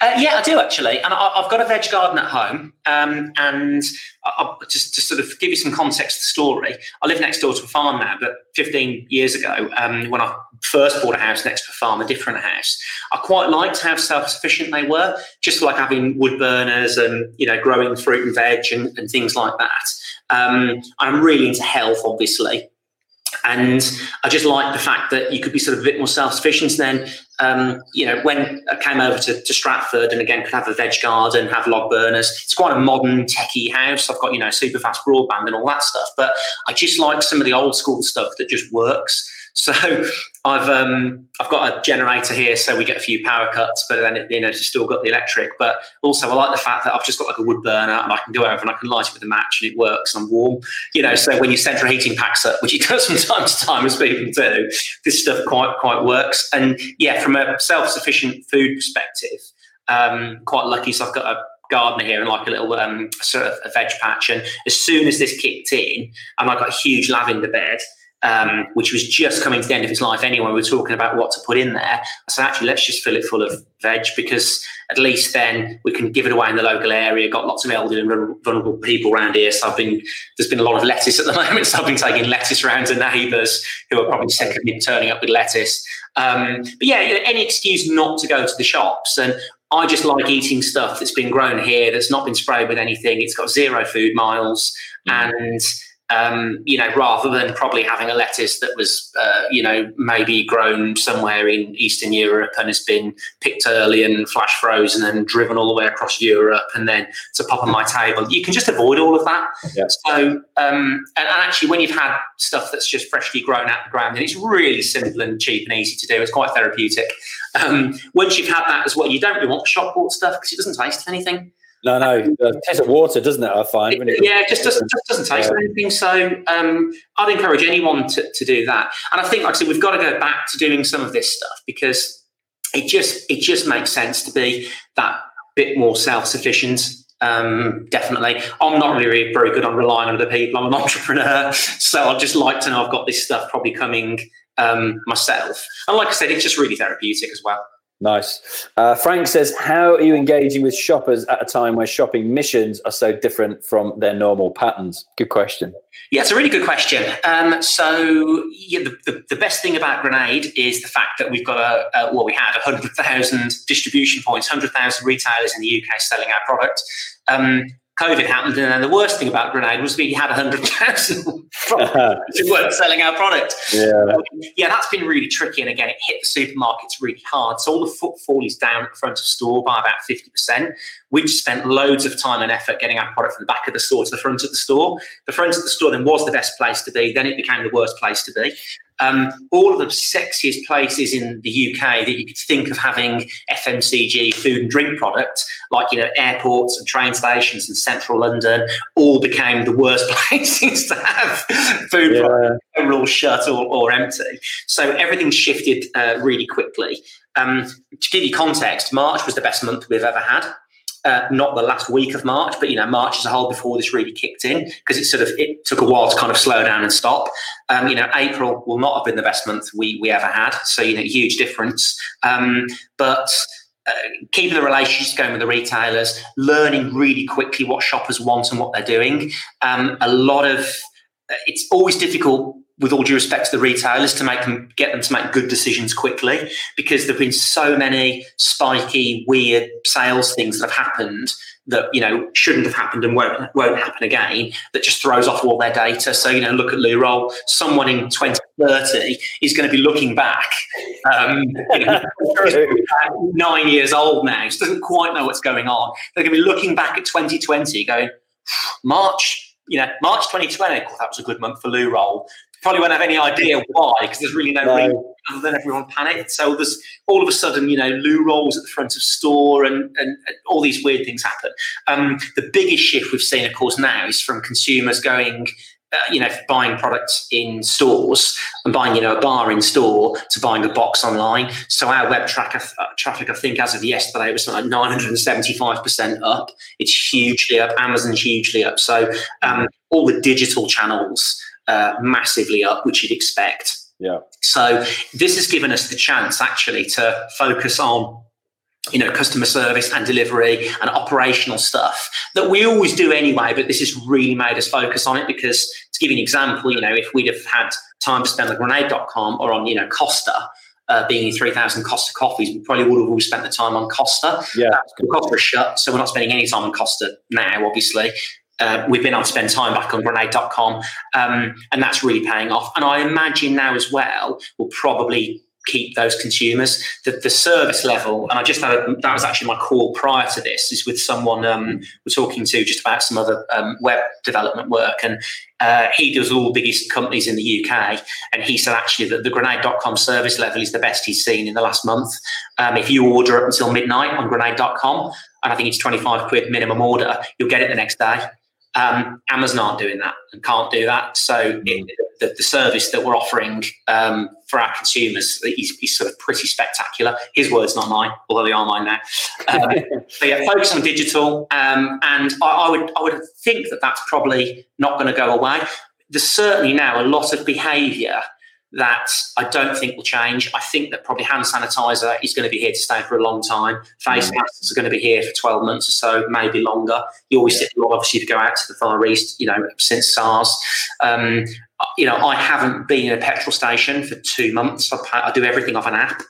Uh, yeah, I do actually, and I, have got a veg garden at home. Um, and I, I, just to sort of give you some context to the story, I live next door to a farm now. But 15 years ago, um, when I first bought a house next to a farm, a different house, I quite liked how self-sufficient they were, just like having wood burners and you know growing fruit and veg and, and things like that. Um, I'm really into health, obviously. And I just like the fact that you could be sort of a bit more self-sufficient. then, um, you know, when I came over to, to, Stratford and again could have a veg garden, have log burners. It's quite a modern techie house. I've got you know super fast broadband and all that stuff. But I just like some of the old school stuff that just works. So I've um, I've got a generator here, so we get a few power cuts, but then it, you know it's still got the electric. But also I like the fact that I've just got like a wood burner and I can go over and I can light it with a match and it works and I'm warm. You know, so when your central heating packs up, which it does from time to time as people do, this stuff quite quite works. And yeah, from a self-sufficient food perspective, um, quite lucky. So I've got a gardener here and like a little um, sort of a veg patch. And as soon as this kicked in, and I've got a huge lavender bed um, which was just coming to the end of his life anyway. We were talking about what to put in there. I said, actually, let's just fill it full of veg because at least then we can give it away in the local area. Got lots of elderly and vulnerable people around here. So I've been, there's been a lot of lettuce at the moment. So I've been taking lettuce around to neighbours who are probably sick of me turning up with lettuce. Um, but yeah, you know, any excuse not to go to the shops. And I just like eating stuff that's been grown here, that's not been sprayed with anything. It's got zero food miles. Mm. And um, you know, rather than probably having a lettuce that was, uh, you know, maybe grown somewhere in Eastern Europe and has been picked early and flash frozen and driven all the way across Europe and then to pop on my table. You can just avoid all of that. Yeah. So, um, and, and, actually, when you've had stuff that's just freshly grown out the ground, and it's really simple and cheap and easy to do, it's quite therapeutic. Um, once you've had that as well, you don't really want the shop bought stuff because it doesn't taste of anything. No, no, it tastes of water, doesn't it? I find. It, yeah, it just doesn't, just doesn't taste yeah. anything. So um, I'd encourage anyone to, to do that. And I think, like I said, we've got to go back to doing some of this stuff because it just it just makes sense to be that bit more self sufficient. Um, definitely, I'm not really very good on relying on other people. I'm an entrepreneur, so I'd just like to know I've got this stuff probably coming um, myself. And like I said, it's just really therapeutic as well. Nice. Uh, Frank says, How are you engaging with shoppers at a time where shopping missions are so different from their normal patterns? Good question. Yeah, it's a really good question. Um, so, yeah, the, the, the, best thing about Grenade is the fact that we've got a, a well, we had 100,000 distribution points, 100,000 retailers in the UK selling our product. Um, COVID happened, and then the worst thing about Grenade was we had 100,000 who weren't selling our product. Yeah. yeah, that's been really tricky. And again, it hit the supermarkets really hard. So all the footfall is down at the front of the store by about 50%. We've spent loads of time and effort getting our product from the back of the store to the front of the store. The front of the store then was the best place to be. Then it became the worst place to be. Um, all of the sexiest places in the UK that you could think of having FMCG food and drink products, like you know airports and train stations in central London, all became the worst places to have food yeah. products. They were all shut or, or empty. So everything shifted uh, really quickly. Um, to give you context, March was the best month we've ever had uh, not the last week of March, but you know March as a whole before this really kicked in because it sort of it took a while to kind of slow down and stop. Um, you know, April will not have been the best month we we ever had, so you know, huge difference. Um, but uh, keeping the relationships going with the retailers, learning really quickly what shoppers want and what they're doing. Um, a lot of uh, it's always difficult with all due respect to the retailers, to make them get them to make good decisions quickly, because there've been so many spiky, weird sales things that have happened that you know shouldn't have happened and won't won't happen again. That just throws off all their data. So you know, look at loo roll. Someone in 2030 is going to be looking back. Um, you know, nine years old now, so doesn't quite know what's going on. They're going to be looking back at 2020, going March you know, March 2020, that was a good month for loo roll probably won't have any idea why because there's really no, no. reason other than everyone panicked. So there's all of a sudden, you know, loo rolls at the front of store and, and, and all these weird things happen. Um, the biggest shift we've seen, of course, now is from consumers going. Uh, you know, buying products in stores and buying, you know, a bar in store to buying a box online. So our web tracker, uh, traffic, I think, as of yesterday, was like 975% up. It's hugely up. Amazon's hugely up. So um, all the digital channels uh, massively up, which you'd expect. Yeah. So this has given us the chance actually to focus on you know customer service and delivery and operational stuff that we always do anyway but this has really made us focus on it because to give you an example you know if we'd have had time to spend on grenade.com or on you know costa uh, being in 3,000 Costa coffees, we probably would have all spent the time on Costa. Yeah. Costa is shut, so we're not spending any time on Costa now, obviously uh, we've been able to spend time back on grenade.com um, and that's really paying off. And i imagine now as well we'll probably keep those consumers. The, the service level and i just had a, that was actually my call prior to this is with someone um, we're talking to just about some other um, web development work. And uh, he does all the biggest companies in the uk and he said actually that the grenade.com service level is the best he's seen in the last month. Um, if you order up until midnight on grenade.com and i think it's 25 quid minimum order you'll get it the next day um, Amazon aren't doing that and can't do that. So it, the, the, service that we're offering um, for our consumers is, is, sort of pretty spectacular. His words, not mine, although they are mine now. Um, so yeah, focus on digital, um, and I, I, would I would think that that's probably not going to go away. There's certainly now a lot of behaviour that I don't think will change. I think that probably hand sanitizer is going to be here to stay for a long time. Face mm. masks are going to be here for 12 months or so, maybe longer. You always yeah. see obviously to go out to the Far East, you know, since SARS. Um, you know, I haven't been in a petrol station for two months. I, I do everything off an app.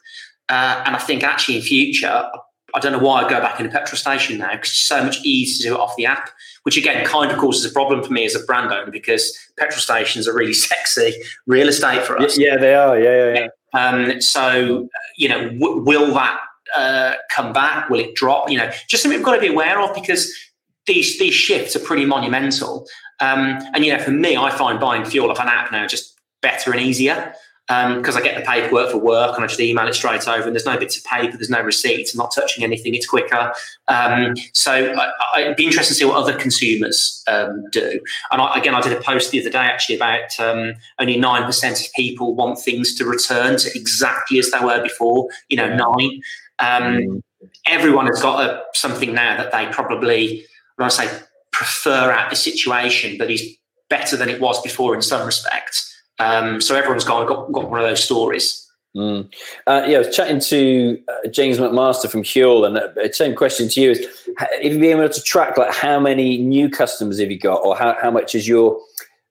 Uh, and I think actually in future, I don't know why I go back in a petrol station now because it's so much easier to do it off the app, which again kind of causes a problem for me as a brand owner because petrol stations are really sexy real estate for us. Yeah, they are. Yeah, yeah, yeah. Um, so, you know, w- will that uh, come back? Will it drop? You know, just something we've got to be aware of because these these shifts are pretty monumental. Um, and you know, for me, I find buying fuel off an app now just better and easier because um, I get the paperwork for work and I just email it straight over, and there's no bits of paper, there's no receipts, I'm not touching anything, it's quicker. Um, so I, would be interested to see what other consumers um, do. And I, again, I did a post the other day actually about um, only 9% of people want things to return to exactly as they were before, you know, nine. Um, mm. Everyone has got a, something now that they probably, when I say prefer at the situation, but is better than it was before in some respects. Um, so everyone's got, got, got one of those stories. Mm. Uh, yeah, I was chatting to uh, James McMaster from Huel, and the uh, same question to you is: Have you been able to track like how many new customers have you got, or how, how much has your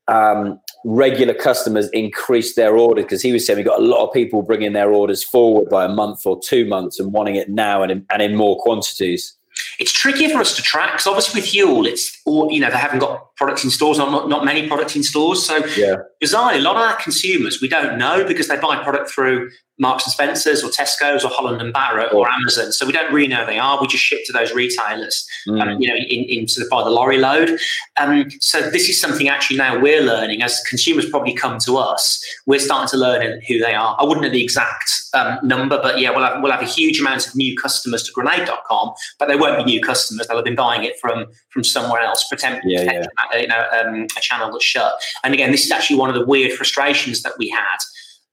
um, regular customers increased their order? Because he was saying we got a lot of people bringing their orders forward by a month or two months and wanting it now and in, and in more quantities. it's tricky for us to track because obviously with Huel, it's or you know they haven't got products in stores, not not many products in stores. So yeah. Bizarrely, a lot of our consumers we don't know because they buy product through Marks and Spencers or Tesco's or Holland and Barrett or Amazon. So we don't really know who they are. We just ship to those retailers, um, mm. um, you know, in, in sort of by the lorry load. Um, so this is something actually now we're learning as consumers probably come to us. We're starting to learn who they are. I wouldn't know the exact um, number, but yeah, we'll have, we'll have a huge amount of new customers to Grenade.com, but they won't be new customers. They'll have been buying it from from somewhere else, pretend, yeah, yeah. you know, um, a channel that's shut. And again, this is actually one of the weird frustrations that we had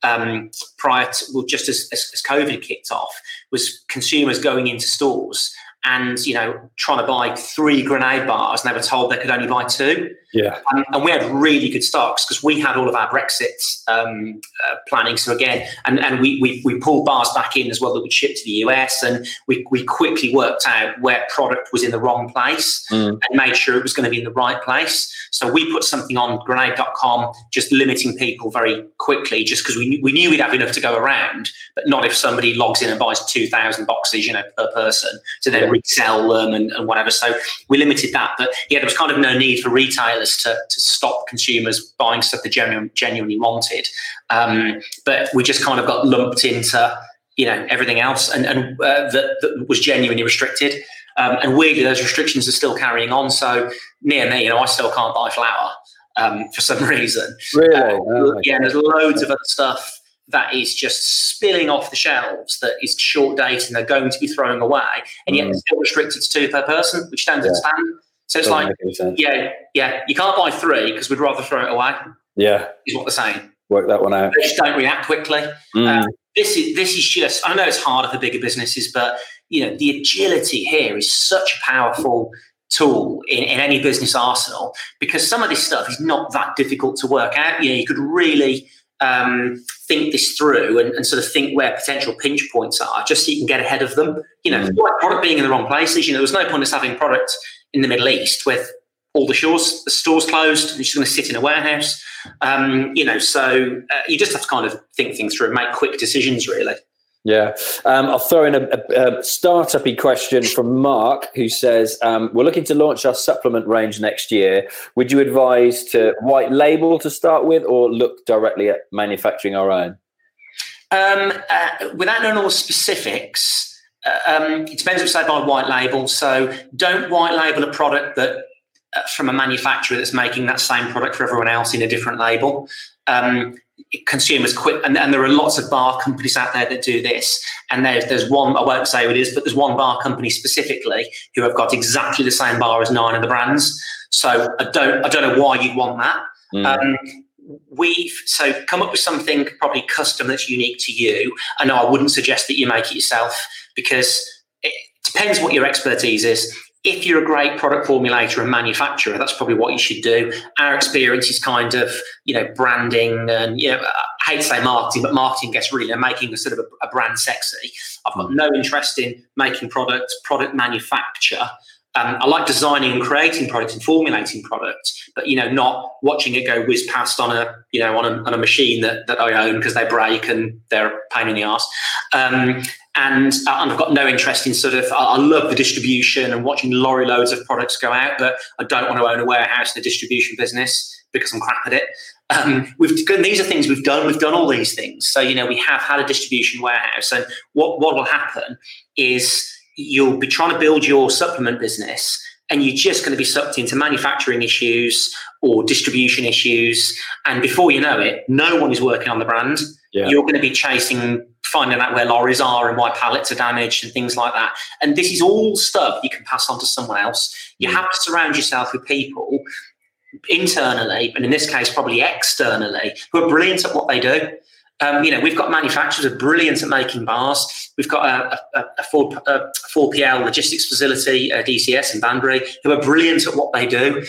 um, prior to, well, just as, as, as COVID kicked off, was consumers going into stores and you know trying to buy three grenade bars and they were told they could only buy two yeah um, and we had really good stocks because we had all of our brexit um, uh, planning so again and, and we, we, we pulled bars back in as well that would ship to the us and we, we quickly worked out where product was in the wrong place mm. and made sure it was going to be in the right place so we put something on grenade.com just limiting people very quickly just because we, we knew we'd have enough to go around but not if somebody logs in and buys 2000 boxes you know per person to then resell them and, and whatever. So we limited that. But yeah, there was kind of no need for retailers to, to stop consumers buying stuff they genuinely, genuinely wanted. Um, but we just kind of got lumped into you know everything else and, and uh, that, that was genuinely restricted. Um, and weirdly, those restrictions are still carrying on. So near me, you know, I still can't buy flour um, for some reason. Really? Uh, oh, yeah, there's loads of other stuff that is just spilling off the shelves that is short dated and they're going to be throwing away, and yet mm. it's still restricted to two per person, which don't yeah. understand. So it's Doesn't like, yeah, yeah, you can't buy three because we'd rather throw it away. Yeah, is what they're saying. Work that one out. They just don't react quickly. Mm. This is this is just. I know it's harder for bigger businesses, but you know the agility here is such a powerful tool in, in any business arsenal because some of this stuff is not that difficult to work out. You know, you could really um, think this through and, and, sort of think where potential pinch points are, just so you can get ahead of them. You know, mm. product being in the wrong places. You know, there's no point in us having product in the Middle East with all the stores the stores closed. You're just going to sit in a warehouse. Um, you know, so uh, you just have to kind of think things through and make quick decisions, really. Yeah. Um, I'll throw in a, a, a startup question from Mark, who says, um, We're looking to launch our supplement range next year. Would you advise to white label to start with or look directly at manufacturing our own? Um, uh, without knowing all the specifics, um, it depends what you say by white label. So don't white label a product that uh, from a manufacturer that's making that same product for everyone else in a different label. Um, consumers quit and, and, there are lots of bar companies out there that do this and there's there's one i won't say who it is but there's one bar company specifically who have got exactly the same bar as nine of the brands so i don't i don't know why you'd want that mm. um, we've so come up with something probably custom that's unique to you i know i wouldn't suggest that you make it yourself because it depends what your expertise is if you're a great product formulator and manufacturer, that's probably what you should do. Our experience is kind of, you know, branding and, you know, I hate to say marketing, but marketing gets really making a sort of a, a brand sexy. I've got hmm. no interest in making products, product manufacture. Um, I like designing and creating products and formulating products, but you know, not watching it go whiz past on a you know on a, on a machine that, that I own because they break and they're a pain in the ass. Um, and, uh, and I've got no interest in sort of. I, I love the distribution and watching lorry loads of products go out, but I don't want to own a warehouse in the distribution business because I'm crap at it. Um, we've these are things we've done. We've done all these things. So you know we have had a distribution warehouse, and what what will happen is you'll be trying to build your supplement business, and you're just going to be sucked into manufacturing issues or distribution issues, and before you know it, no one is working on the brand. Yeah. You're going to be chasing finding out where lorries are and why pallets are damaged and things like that. And this is all stuff you can pass on to someone else. You mm. have to surround yourself with people internally, and in this case, probably externally, who are brilliant at what they do. Um, you know, we've got manufacturers who are brilliant at making bars. We've got a, a, a, 4, a 4PL logistics facility, a DCS in Banbury, who are brilliant at what they do.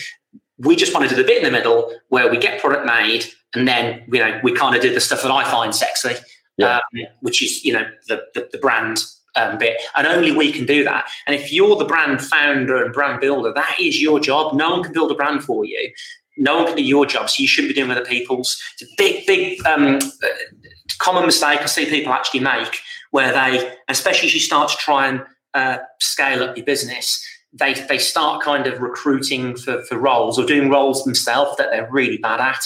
We just want to do the bit in the middle where we get product made and then, you know, we kind of do the stuff that I find sexy yeah. um, which is you know the the, the brand um, bit, and only we can do that. And if you're the brand founder and brand builder, that is your job. No one can build a brand for you. No one can do your job, so you shouldn't be doing other people's. It's a big, big um, uh, common mistake I see people actually make, where they, especially as you start to try and uh, scale up your business, they they start kind of recruiting for, for roles or doing roles themselves that they're really bad at.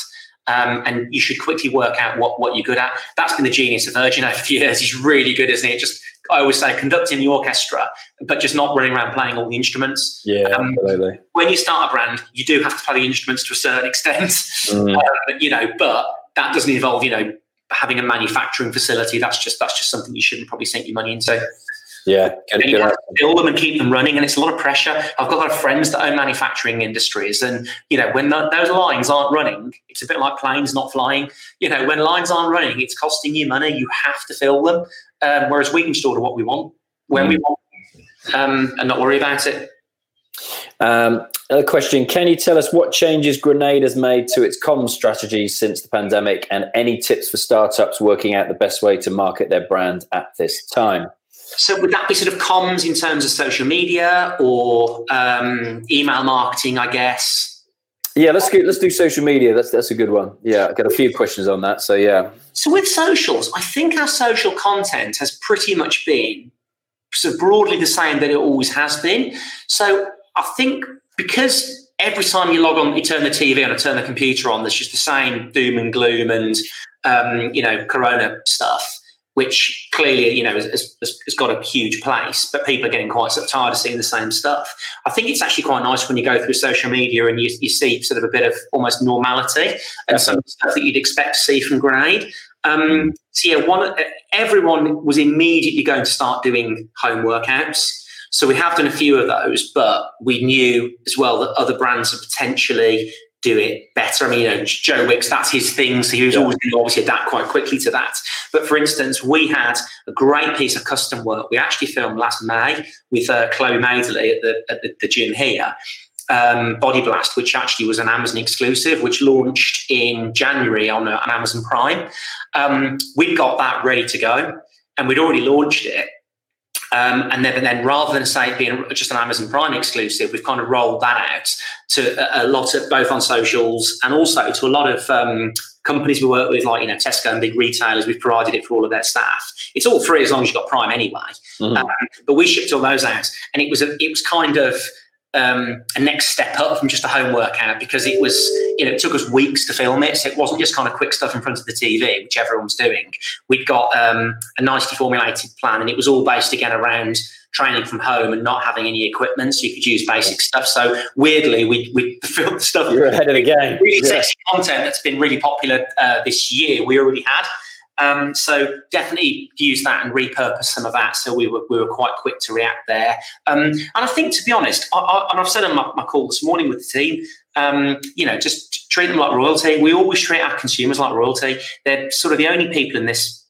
Um, and you should quickly work out what, what you're good at. That's been the genius of Virgin over the years. He's really good, isn't it? Just I always say conducting the orchestra, but just not running around playing all the instruments. Yeah, um, absolutely. When you start a brand, you do have to play the instruments to a certain extent, mm. um, you know, but that doesn't involve, you know, having a manufacturing facility. That's just that's just something you shouldn't probably sink your money into. Yeah, and you have to build them and keep them running, and it's a lot of pressure. I've got a lot of friends that own manufacturing industries, and you know when the, those lines aren't running, it's a bit like planes not flying. You know when lines aren't running, it's costing you money. You have to fill them, um, whereas we can just order what we want when mm. we want, um, and not worry about it. Um, another question: Can you tell us what changes Grenade has made to its comms strategy since the pandemic, and any tips for startups working out the best way to market their brand at this time? So would that be sort of comms in terms of social media or um, email marketing? I guess. Yeah, let's go, let's do social media. That's that's a good one. Yeah, I got a few questions on that. So yeah. So with socials, I think our social content has pretty much been so broadly the same that it always has been. So I think because every time you log on, you turn the TV on, or turn the computer on, there's just the same doom and gloom and um, you know Corona stuff which clearly you know has, has, has, got a huge place, but people are getting quite sort of tired of seeing the same stuff. I think it's actually quite nice when you go through social media and you, you see sort of a bit of almost normality and some stuff that you'd expect to see from Grenade. Um, so yeah, one everyone was immediately going to start doing home workouts. So we have done a few of those, but we knew as well that other brands are potentially do it better. I mean, you know, Joe Wicks, that's his thing. So he was yeah. always going to obviously adapt quite quickly to that. But for instance, we had a great piece of custom work. We actually filmed last May with uh, Chloe Madeley at the, at the, the gym here. Um, Body Blast, which actually was an Amazon exclusive, which launched in January on, uh, on Amazon Prime. Um, we'd got that ready to go and we'd already launched it. Um, and then, and then rather than say it being just an Amazon Prime exclusive, we've kind of rolled that out to a, a lot of both on socials and also to a lot of um, companies we work with, like you know Tesco and big retailers. We've provided it for all of their staff. It's all free as long as you've got Prime anyway. Mm-hmm. Um, but we shipped all those out, and it was a, it was kind of um, a next step up from just a home workout because it was, you know, it took us weeks to film it. So it wasn't just kind of quick stuff in front of the TV, which everyone's doing. We'd got um, a nicely formulated plan and it was all based again around training from home and not having any equipment, so you could use basic stuff. So weirdly, we we filmed stuff. You're ahead of the game. Really yeah. sexy content that's been really popular uh, this year. We already had. Um, so definitely use that and repurpose some of that. So we were, we were quite quick to react there. Um, and I think, to be honest, I, I, and I've said on my, my, call this morning with the team, um, you know, just treat them like royalty. We always treat our consumers like royalty. They're sort of the only people in this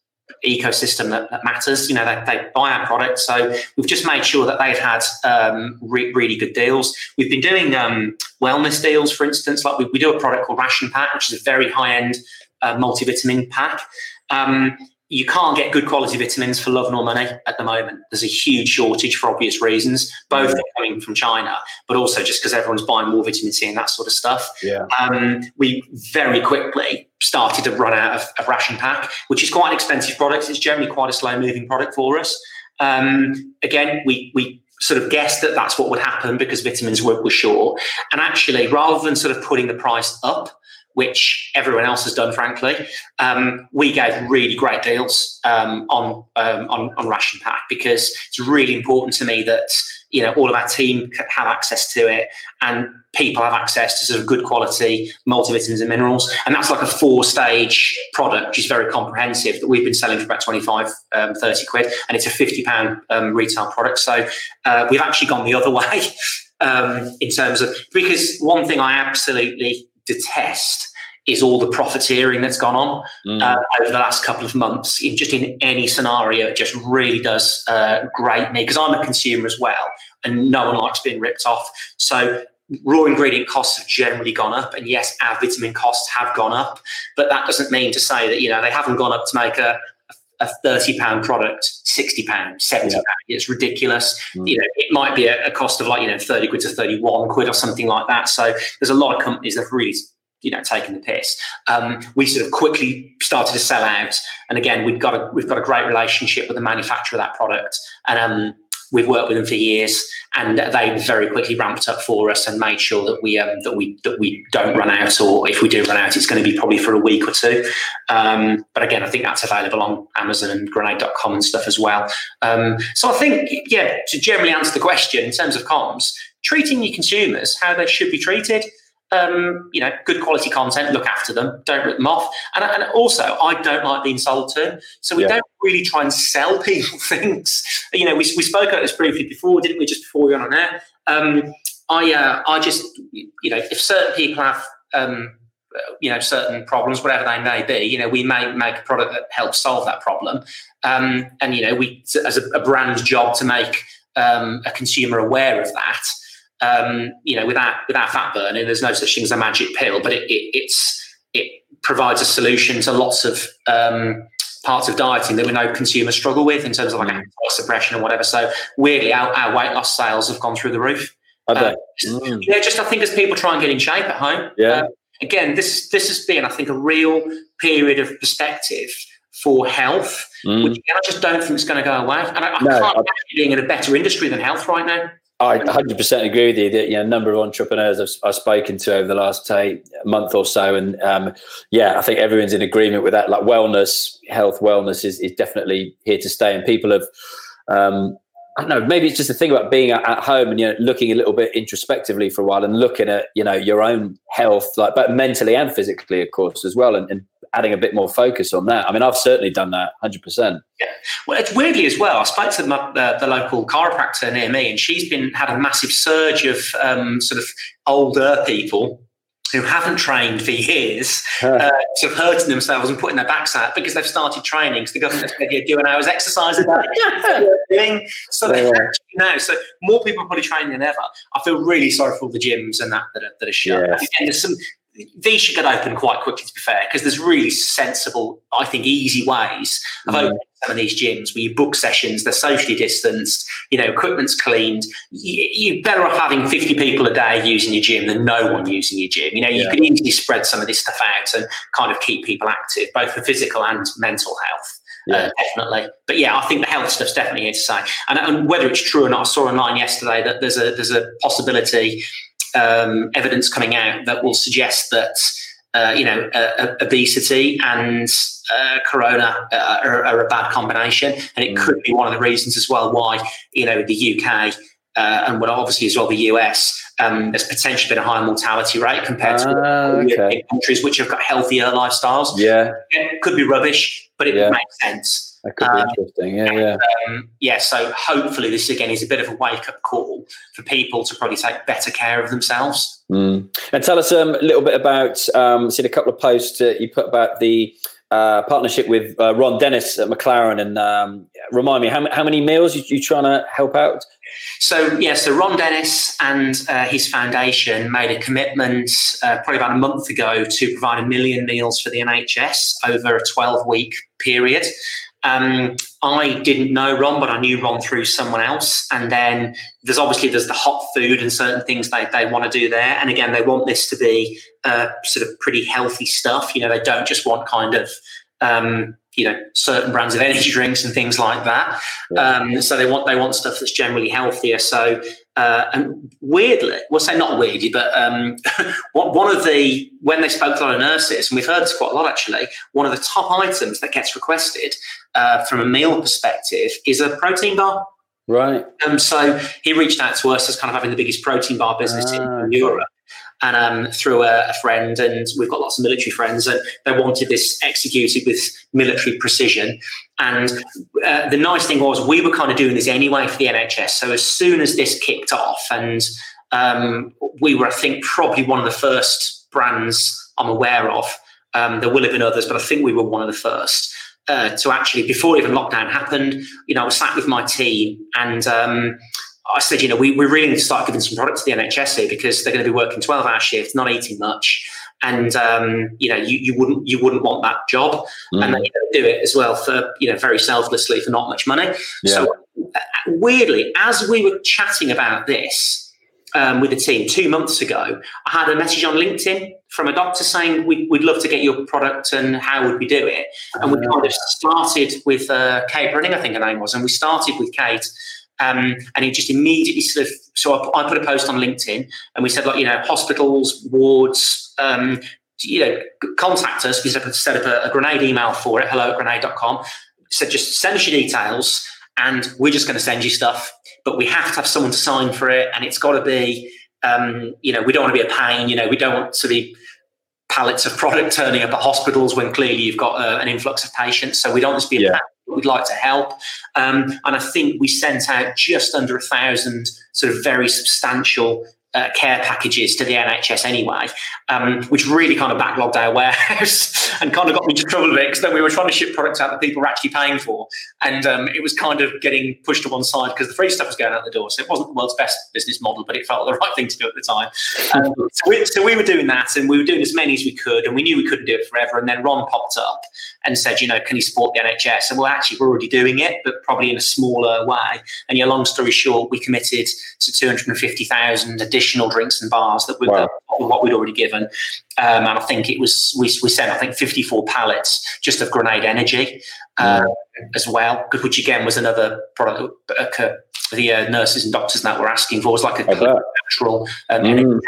ecosystem that, that matters. You know, they, they, buy our product. So we've just made sure that they've had um, re- really good deals. We've been doing um, wellness deals, for instance. Like we, we, do a product called Ration Pack, which is a very high end uh, multivitamin pack. Um, you can't get good quality vitamins for love nor money at the moment. There's a huge shortage for obvious reasons, both yeah. coming from China, but also just because everyone's buying more vitamin C and that sort of stuff. Yeah. Um, we very quickly started to run out of, of, ration pack, which is quite an expensive product. It's generally quite a slow moving product for us. Um, again, we we sort of guessed that that's what would happen because vitamins were, were short. And actually, rather than sort of putting the price up, which everyone else has done, frankly. Um, we gave really great deals um, on, um, on, on ration pack because it's really important to me that you know all of our team have access to it and people have access to sort of good quality multivitamins and minerals. And that's like a four stage product, which is very comprehensive that we've been selling for about 25, um, 30 quid. And it's a 50 pound um, retail product. So uh, we've actually gone the other way. Um, in terms of because one thing I absolutely detest is all the profiteering that's gone on mm. uh, over the last couple of months. In, just in any scenario, it just really does uh, grate me because I'm a consumer as well, and no one likes being ripped off. So raw ingredient costs have generally gone up, and yes, our vitamin costs have gone up, but that doesn't mean to say that you know they haven't gone up to make a a 30 pound product 60 pound 70 pound. It's ridiculous. Mm. you know it might be a, a, cost of like you know 30 quid to 31 quid or something like that. So there's a lot of companies that have really you know taken the piss. Um, we sort of quickly started to sell out, and again we've got a we've got a great relationship with the manufacturer of that product, and um, we've worked with them for years, and they very quickly ramped up for us and made sure that we um, that we that we don't run out, or if we do run out, it's going to be probably for a week or two. Um, but again, I think that's available on Amazon and Grenade.com and stuff as well. Um, so I think, yeah, to generally answer the question in terms of comms, treating your consumers how they should be treated um, you know, good quality content, look after them, don't rip them off. And, and also, I don't like being sold to. So we yeah. don't really try and sell people things. You know, we, we spoke about this briefly before, didn't we, just before we went on air? Um, I, uh, I just, you know, if certain people have, um, you know, certain problems, whatever they may be, you know, we may make a product that helps solve that problem. Um, and, you know, we, as a, a brand job to make um, a consumer aware of that um, you know, without without fat burning, there's no such thing as a magic pill, but it, it it's it provides a solution to lots of um, parts of dieting that we know consumers struggle with in terms of like mm. suppression and whatever. So weirdly, our, our, weight loss sales have gone through the roof. Uh, mm. Yeah, just I think as people try and get in shape at home. Yeah. Um, again, this this has been, I think, a real period of perspective for health, mm. which again, I just don't think is going to go away. And I, I no, can't imagine being in a better industry than health right now. I 100% agree with you that you know, a number of entrepreneurs I've, I've spoken to over the last say, month or so, and um, yeah, I think everyone's in agreement with that. Like wellness, health, wellness is, is definitely here to stay, and people have. Um, I don't know. Maybe it's just a thing about being at, at home and you know looking a little bit introspectively for a while and looking at you know your own health, like but mentally and physically, of course, as well, and, and adding a bit more focus on that. I mean, I've certainly done that 100%. Yeah. Well, it's weirdly as well. I spoke to the, uh, the local chiropractor near me, and she's been had a massive surge of um, sort of older people who haven't trained for years, uh, sort of hurting themselves and putting their backs out because they've started training because the government said you do an hour's exercise a day. so yeah. now, so more people are probably training than ever. I feel really sorry for all the gyms and that that are, that are shut. Yes. And there's some these should get open quite quickly, to be fair, because there's really sensible, I think, easy ways of mm. opening some of these gyms where you book sessions, they're socially distanced, you know, equipment's cleaned. You, are better off having 50 people a day using your gym than no one using your gym. You know, yeah. you can easily spread some of this stuff out and kind of keep people active, both for physical and mental health. Uh, yeah. Uh, definitely. But yeah, I think the health stuff's definitely here to say. And, and, whether it's true or not, I saw online yesterday that there's a there's a possibility um, evidence coming out that will suggest that uh, you know uh, obesity and uh, corona uh, are, are, a bad combination, and it could be one of the reasons as well why you know the UK uh, and what obviously as well the US um, there's potentially been a higher mortality rate compared to uh, okay. countries which have got healthier lifestyles. Yeah, it could be rubbish, but it yeah. makes sense. That could be um, interesting. Yeah, and, yeah. Um, yeah, so hopefully this again is a bit of a wake up call for people to probably take better care of themselves. Mm. And tell us um, a little bit about, um, seen a couple of posts uh, you put about the uh, partnership with uh, Ron Dennis at McLaren. And um, remind me, how, how many meals you, you trying to help out? So, yeah, so Ron Dennis and uh, his foundation made a commitment uh, probably about a month ago to provide a million meals for the NHS over a 12 week period. Um, I didn't know Ron, but I knew Ron through someone else. And then there's obviously there's the hot food and certain things they, they want to do there. And again, they want this to be uh, sort of pretty healthy stuff. You know, they don't just want kind of um, you know certain brands of energy drinks and things like that. Um, so they want they want stuff that's generally healthier. So uh, and weirdly, we'll say not weirdly, but um, one of the when they spoke to a lot of nurses, and we've heard this quite a lot actually. One of the top items that gets requested uh, from a meal perspective is a protein bar. Right. Um, so he reached out to us as kind of having the biggest protein bar business in, in ah, Europe and um, through a, a, friend, and we've got lots of military friends, and they wanted this executed with military precision. And uh, the nice thing was, we were kind of doing this anyway for the NHS. So as soon as this kicked off, and um, we were, I think, probably one of the first brands I'm aware of. Um, there will have been others, but I think we were one of the first. Uh, to actually, before even lockdown happened, you know, I was sat with my team and um, I said, you know, we, we really need to start giving some product to the NHS here because they're going to be working 12 hour shifts, not eating much. And, um, you know, you, you wouldn't you wouldn't want that job. Mm. And they do it as well for, you know, very selflessly for not much money. Yeah. So uh, weirdly, as we were chatting about this, um, with the team two months ago, I had a message on LinkedIn from a doctor saying we'd, we'd love to get your product and how would we do it? And we kind of started with uh, Kate Running, I think her name was, and we started with Kate Um, and he just immediately sort of, so I, I, put a post on LinkedIn and we said, like, you know, hospitals, wards, um, you know, contact us. We set up, set up a, a grenade email for it, hello at grenade.com. Said, just send us your details and we're just going to send you stuff. But we have to have someone to sign for it. And it's got to be, um, you know, we don't want to be a pain. You know, we don't want to be pallets of product turning up at hospitals when clearly you've got uh, an influx of patients. So we don't want to be yeah. a pain. We'd like to help. Um, and I think we sent out just under a thousand sort of very substantial uh, care packages to the NHS anyway, um, which really kind of backlogged our warehouse and kind of got me into trouble a bit because then we were trying to ship products out that people were actually paying for. And um, it was kind of getting pushed to one side because the free stuff was going out the door. So it wasn't the world's best business model, but it felt the right thing to do at the time. Um, so, we, so we were doing that and we were doing as many as we could. And we knew we couldn't do it forever. And then Ron popped up and said, you know, can you support the NHS? And well, actually, we're already doing it, but probably in a smaller way. And yeah, long story short, we committed to 250,000 additional drinks and bars that were wow. what we'd already given. Um, and I think it was, we, we sent, I think, 54 pallets just of grenade energy uh, as well, which again was another product uh, the uh, nurses and doctors that were asking for. It was like a natural um, mm.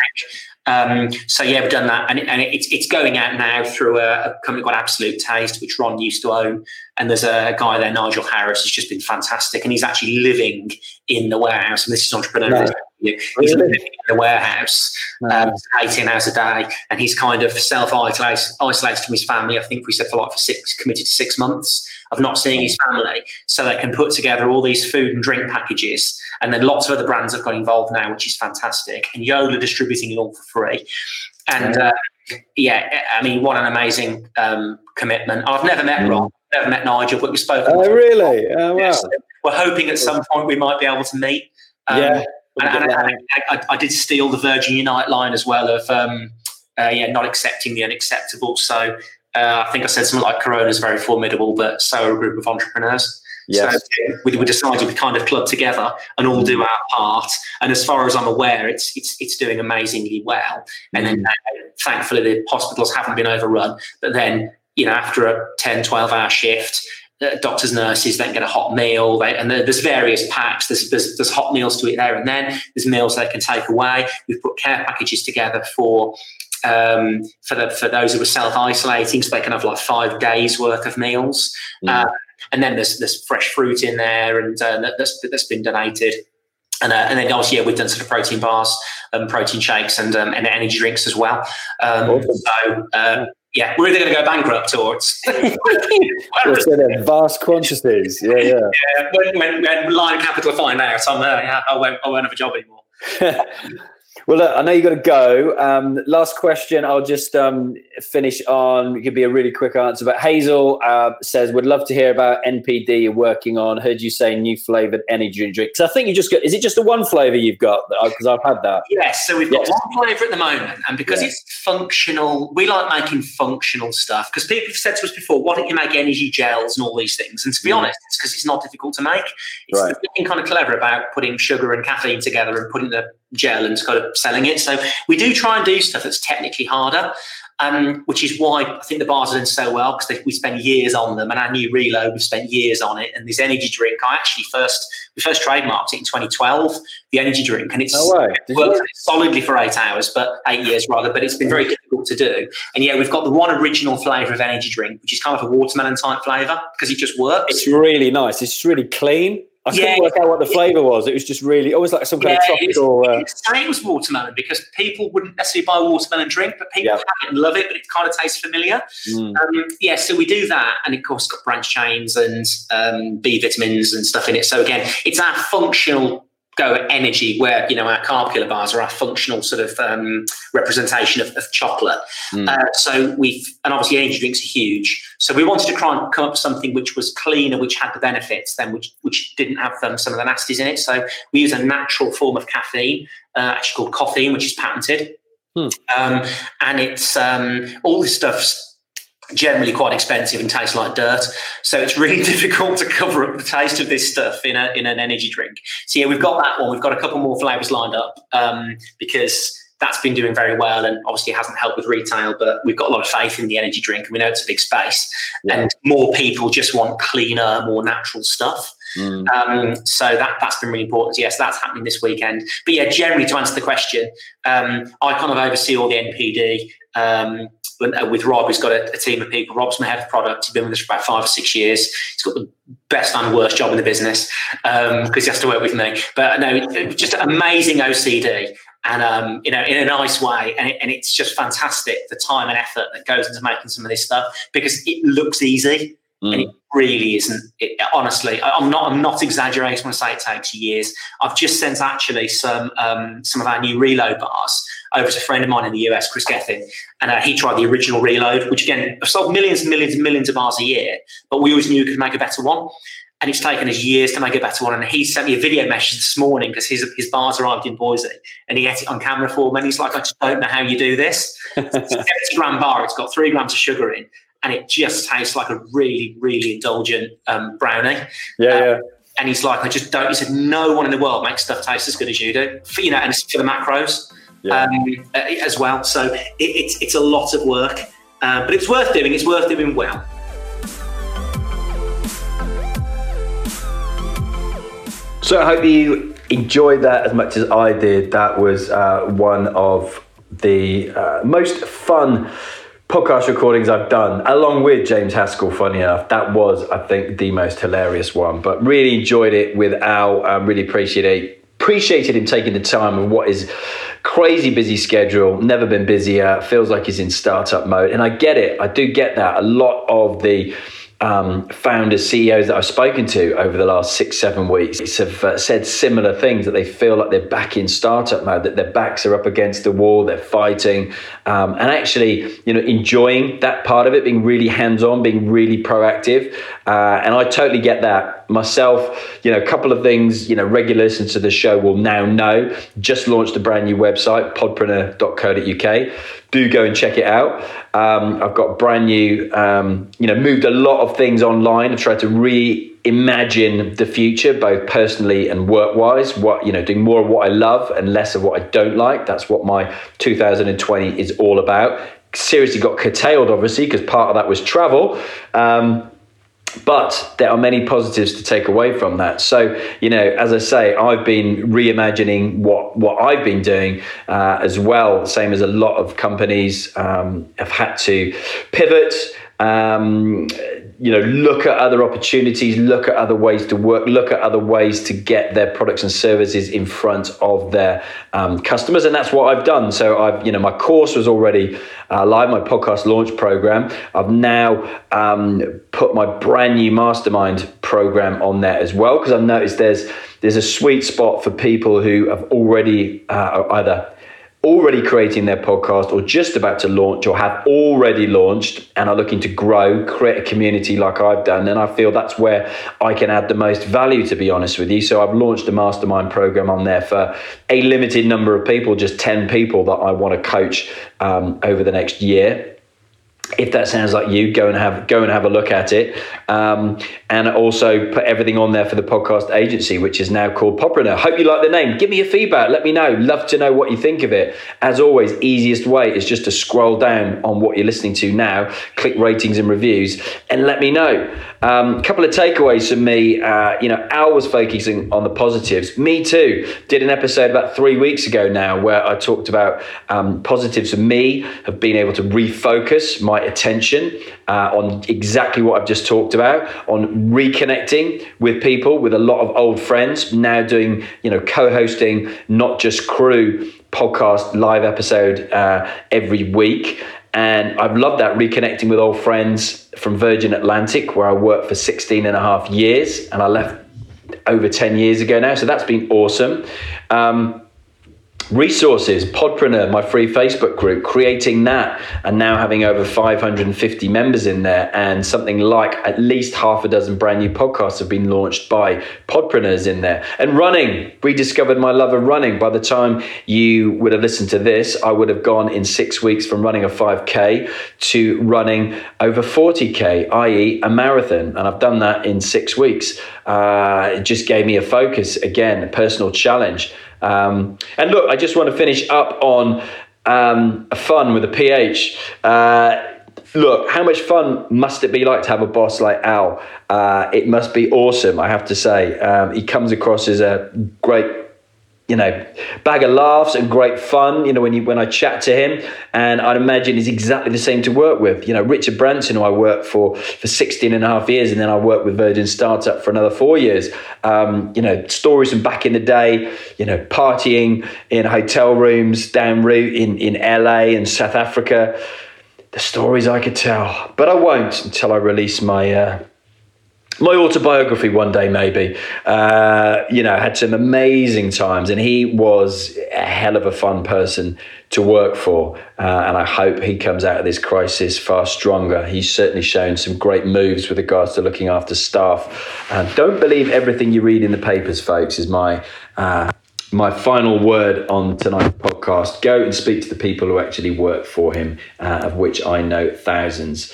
Um, so yeah, we've done that, and, and it's it's going out now through a, a, company called Absolute Taste, which Ron used to own. And there's a guy there, Nigel Harris, who's just been fantastic, and he's actually living in the warehouse. And this is entrepreneur. No. He's living in the warehouse, um, 18 hours a day, and he's kind of self isolated from his family. I think we said for like for six, committed to six months of not seeing his family, so they can put together all these food and drink packages and then lots of other brands have got involved now, which is fantastic. And Yodel distributing it all for free. And uh, yeah, I mean, what an amazing um, commitment. I've never met mm. Ron, never met Nigel, but we've spoken. Oh, really? Oh, wow. Yes. We're hoping at some point we might be able to meet. Um, yeah. And, and, and I, I, did steal the Virgin Unite line as well of um, uh, yeah, not accepting the unacceptable. So uh, I think I said something like Corona is very formidable, but so are a group of entrepreneurs. Yes. So we, we decided we kind of club together and all do mm. our part. And as far as I'm aware, it's it's it's doing amazingly well. And then uh, thankfully the hospitals haven't been overrun. But then, you know, after a 10, 12 hour shift, uh, doctors, nurses then get a hot meal. They, and there's various packs. There's, there's, there's hot meals to eat there and then. There's meals they can take away. We've put care packages together for um, for the, for those who are self isolating, so they can have like five days worth of meals. Mm. Uh, and then there's there's fresh fruit in there, and uh, that's that's been donated. And, uh, and then obviously, yeah, we've done sort of protein bars, um, protein shakes, and um, and energy drinks as well. Um, awesome. So uh, yeah, we're either going to go bankrupt or it's vast quantities. Yeah, yeah. yeah when, when, when Lion Capital find out, I'm, uh, yeah, I won't I won't have a job anymore. Well, look, I know you got to go. Um, last question. I'll just um, finish on. It could be a really quick answer. But Hazel uh, says, "Would love to hear about NPD you're working on. Heard you say new flavored energy drink. I think you just got. Is it just the one flavor you've got? Because I've had that. Yes. So we've got yes. one flavor at the moment, and because it's functional, we like making functional stuff. Because people have said to us before, "Why don't you make energy gels and all these things?" And to be yeah. honest, it's because it's not difficult to make. It's right. kind of clever about putting sugar and caffeine together and putting the gel and kind of selling it. So we do try and do stuff that's technically harder, um, which is why I think the bars are doing so well because we spend years on them. And our new reload, we've spent years on it. And this energy drink, I actually first we first trademarked it in 2012, the energy drink, and it's oh, worked solidly for eight hours, but eight years rather. But it's been very difficult to do. And yeah, we've got the one original flavour of energy drink, which is kind of a watermelon type flavour because it just works. It's really nice. It's really clean. I yeah, couldn't work out what the flavour was. It was just really always like some kind yeah, of tropical. Uh... it was watermelon because people wouldn't necessarily buy a watermelon drink, but people yeah. have it and love it, but it kind of tastes familiar. Mm. Um, yeah, so we do that, and of course, got branch chains and um, B vitamins and stuff in it. So again, it's our functional go at energy where you know our carb bars are our functional sort of um, representation of, of chocolate mm. uh, so we've and obviously energy drinks are huge so we wanted to try and come up with something which was cleaner which had the benefits then which which didn't have um, some of the nasties in it so we use a natural form of caffeine uh, actually called coffee which is patented hmm. um, and it's um, all this stuff's generally quite expensive and tastes like dirt. So it's really difficult to cover up the taste of this stuff in a in an energy drink. So yeah, we've got that one. We've got a couple more flavors lined up um, because that's been doing very well and obviously hasn't helped with retail, but we've got a lot of faith in the energy drink and we know it's a big space. Yeah. And more people just want cleaner, more natural stuff. Mm. Um, so that that's been really important. Yes, that's happening this weekend. But yeah, generally to answer the question, um, I kind of oversee all the NPD. Um, uh, with Rob, he's got a, a, team of people. Rob's my head of product. He's been with us for about five or six years. He's got the best and worst job in the business because um, he has to work with me. But no, just amazing OCD and um, you know, in a nice way. And, it, and, it's just fantastic the time and effort that goes into making some of this stuff because it looks easy. Mm. And it really isn't. It, honestly, I'm not. I'm not exaggerating when I say it takes years. I've just sent actually some um, some of our new reload bars over to a friend of mine in the US, Chris Gethin, and uh, he tried the original reload, which again, I've sold millions and millions and millions of bars a year, but we always knew we could make a better one. And it's taken us years to make a better one. And he sent me a video message this morning because his, his bars arrived in Boise and he ate it on camera for me. And he's like, I just don't know how you do this. it's a 70 gram bar, it's got three grams of sugar in, and it just tastes like a really, really indulgent um, brownie. Yeah, um, yeah. And he's like, I just don't. He said, no one in the world makes stuff taste as good as you do. For, you know, and it's for the macros yeah. um, uh, as well. So it, it's it's a lot of work, uh, but it's worth doing. It's worth doing well. So I hope you enjoyed that as much as I did. That was uh, one of the uh, most fun podcast recordings I've done, along with James Haskell, funny enough. That was, I think, the most hilarious one. But really enjoyed it with Al. Um, really appreciate appreciated him taking the time of what is crazy busy schedule, never been busier, feels like he's in startup mode. And I get it. I do get that. A lot of the um, founders, CEOs that I've spoken to over the last six, seven weeks have uh, said similar things that they feel like they're back in startup mode, that their backs are up against the wall, they're fighting, um, and actually, you know, enjoying that part of it, being really hands on, being really proactive. Uh, and I totally get that myself. You know, a couple of things, you know, regular listeners to the show will now know. Just launched a brand new website, podpreneur.co.uk do go and check it out. Um, I've got brand new, um, you know, moved a lot of things online. I've tried to reimagine the future, both personally and work wise. What, you know, doing more of what I love and less of what I don't like. That's what my 2020 is all about. Seriously got curtailed, obviously, because part of that was travel. Um, but there are many positives to take away from that. So, you know, as I say, I've been reimagining what what I've been doing uh, as well. Same as a lot of companies um, have had to pivot. Um, you know, look at other opportunities, look at other ways to work, look at other ways to get their products and services in front of their um, customers, and that's what I've done. So I've, you know, my course was already uh, live, my podcast launch program. I've now um, put my brand new mastermind program on there as well because I've noticed there's there's a sweet spot for people who have already uh, either already creating their podcast or just about to launch or have already launched and are looking to grow, create a community like I've done. And I feel that's where I can add the most value, to be honest with you. So I've launched a mastermind program on there for a limited number of people, just 10 people that I want to coach um, over the next year if that sounds like you, go and have go and have a look at it, um, and also put everything on there for the podcast agency, which is now called Podpreneur. Hope you like the name. Give me your feedback. Let me know. Love to know what you think of it. As always, easiest way is just to scroll down on what you're listening to now, click ratings and reviews, and let me know. A um, couple of takeaways from me. Uh, you know, Al was focusing on the positives. Me too. Did an episode about three weeks ago now where I talked about um, positives for me of being able to refocus my attention uh, on exactly what I've just talked about, on reconnecting with people, with a lot of old friends. Now doing, you know, co-hosting, not just crew podcast live episode uh, every week. And I've loved that reconnecting with old friends from Virgin Atlantic, where I worked for 16 and a half years, and I left over 10 years ago now. So that's been awesome. Um, Resources, Podpreneur, my free Facebook group, creating that and now having over 550 members in there, and something like at least half a dozen brand new podcasts have been launched by podpreneurs in there. And running, rediscovered my love of running. By the time you would have listened to this, I would have gone in six weeks from running a 5K to running over 40K, i.e., a marathon. And I've done that in six weeks. Uh, it just gave me a focus, again, a personal challenge. Um, and look, I just want to finish up on um, fun with a PH. Uh, look, how much fun must it be like to have a boss like Al? Uh, it must be awesome, I have to say. Um, he comes across as a great you know, bag of laughs and great fun, you know, when you when I chat to him. And I'd imagine he's exactly the same to work with. You know, Richard Branson, who I worked for for 16 and a half years, and then I worked with Virgin Startup for another four years. Um, you know, stories from back in the day, you know, partying in hotel rooms down route in, in LA and South Africa. The stories I could tell, but I won't until I release my uh, my autobiography one day maybe uh, you know had some amazing times and he was a hell of a fun person to work for uh, and i hope he comes out of this crisis far stronger. He's certainly shown some great moves with regards to looking after staff. Uh, don't believe everything you read in the papers folks is my uh, my final word on tonight's podcast. Go and speak to the people who actually work for him uh, of which i know thousands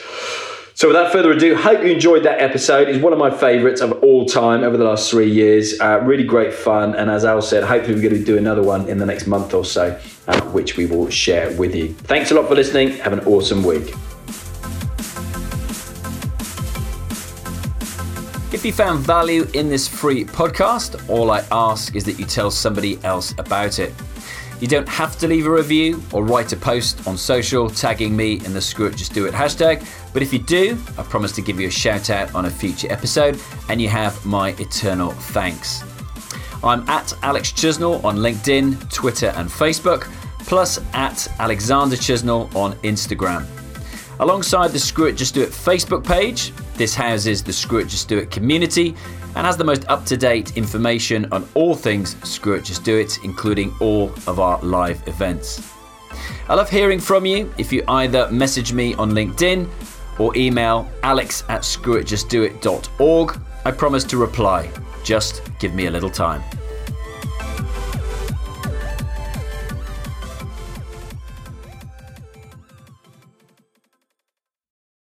so, without further ado, hope you enjoyed that episode. It's one of my favourites of all time over the last three years. Uh, really great fun. And as Al said, hopefully, we're going to do another one in the next month or so, uh, which we will share with you. Thanks a lot for listening. Have an awesome week. If you found value in this free podcast, all I ask is that you tell somebody else about it. You don't have to leave a review or write a post on social tagging me in the Screw It Just Do It hashtag, but if you do, I promise to give you a shout out on a future episode and you have my eternal thanks. I'm at Alex Chisnell on LinkedIn, Twitter, and Facebook, plus at Alexander Chisnell on Instagram. Alongside the Screw It Just Do It Facebook page, this houses the Screw It Just Do It community and has the most up to date information on all things Screw It Just Do It, including all of our live events. I love hearing from you if you either message me on LinkedIn or email alex at screwitjustdoit.org. I promise to reply. Just give me a little time.